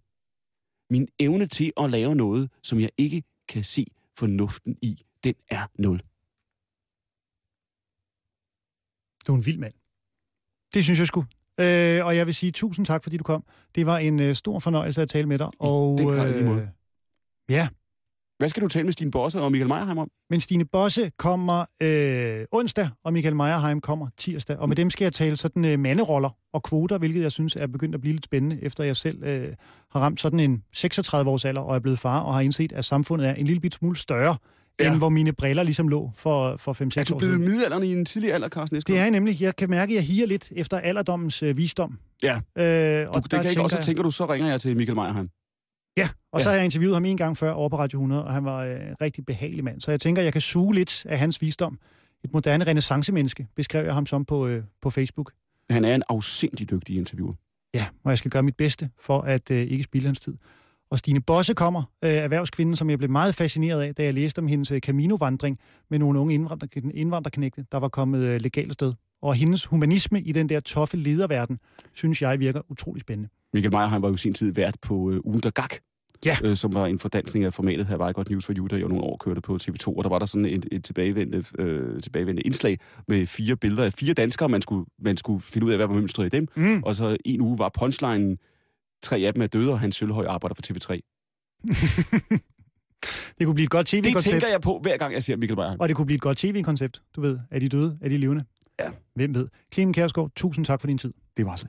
min evne til at lave noget, som jeg ikke kan se fornuften i, den er nul. Du er en vild mand. Det synes jeg sgu. Øh, og jeg vil sige tusind tak, fordi du kom. Det var en øh, stor fornøjelse at tale med dig. Og, lige måde. ja, Hvad skal du tale med Stine Bosse og Michael Meierheim om? men Stine Bosse kommer øh, onsdag, og Michael Meierheim kommer tirsdag. Og med dem skal jeg tale sådan øh, manderoller og kvoter, hvilket jeg synes er begyndt at blive lidt spændende, efter jeg selv øh, har ramt sådan en 36-års alder og er blevet far, og har indset, at samfundet er en lille bit smule større, ja. End hvor mine briller ligesom lå for, for 5-6 Er du år blevet siden. midalderne i en tidlig alder, Carsten Esgaard? Det er jeg nemlig. Jeg kan mærke, at jeg higer lidt efter alderdommens øh, visdom. Ja. Øh, Du, og det kan ikke også, jeg- tænker du, så ringer jeg til Michael Meierheim. Ja, og så Ja. har jeg interviewet ham en gang før over på Radio 100, og han var øh, en rigtig behagelig mand. Så jeg tænker, jeg kan suge lidt af hans visdom. Et moderne renaissancemenneske, beskrev jeg ham som på, øh, på Facebook. Han er en afsindig dygtig interviewer. Ja, og jeg skal gøre mit bedste for at øh, ikke spilde hans tid. Og Stine Bosse kommer, øh, erhvervskvinden, som jeg blev meget fascineret af, da jeg læste om hendes øh, Camino-vandring med nogle unge indvandrer, indvandrerknægte, der var kommet øh, legalt sted. Og hendes humanisme i den der toffe lederverden, synes jeg virker utrolig spændende. Michael Meierheim var jo sin tid vært på øh, Ugen der Gak, Ja. øh, som var en fordansning af formatet her var godt News for You, der jo nogle år kørte på TV2, og der var der sådan et, et tilbagevendende, øh, tilbagevendende indslag med fire billeder af fire danskere, man skulle, man skulle finde ud af, hvad var mønstret i dem, Mm. og så en uge var punchlinen, tre af dem er døde, og Hans Sølhøj arbejder for TV3. Det kunne blive et godt Det tv-koncept. tænker jeg på, hver gang jeg ser Michael Meierheim. Og det kunne blive et godt tv-koncept, du ved. Er de døde? Er de levende? Ja. Hvem ved? Clemen Kærsgaard, tusind tak for din tid. Det var så.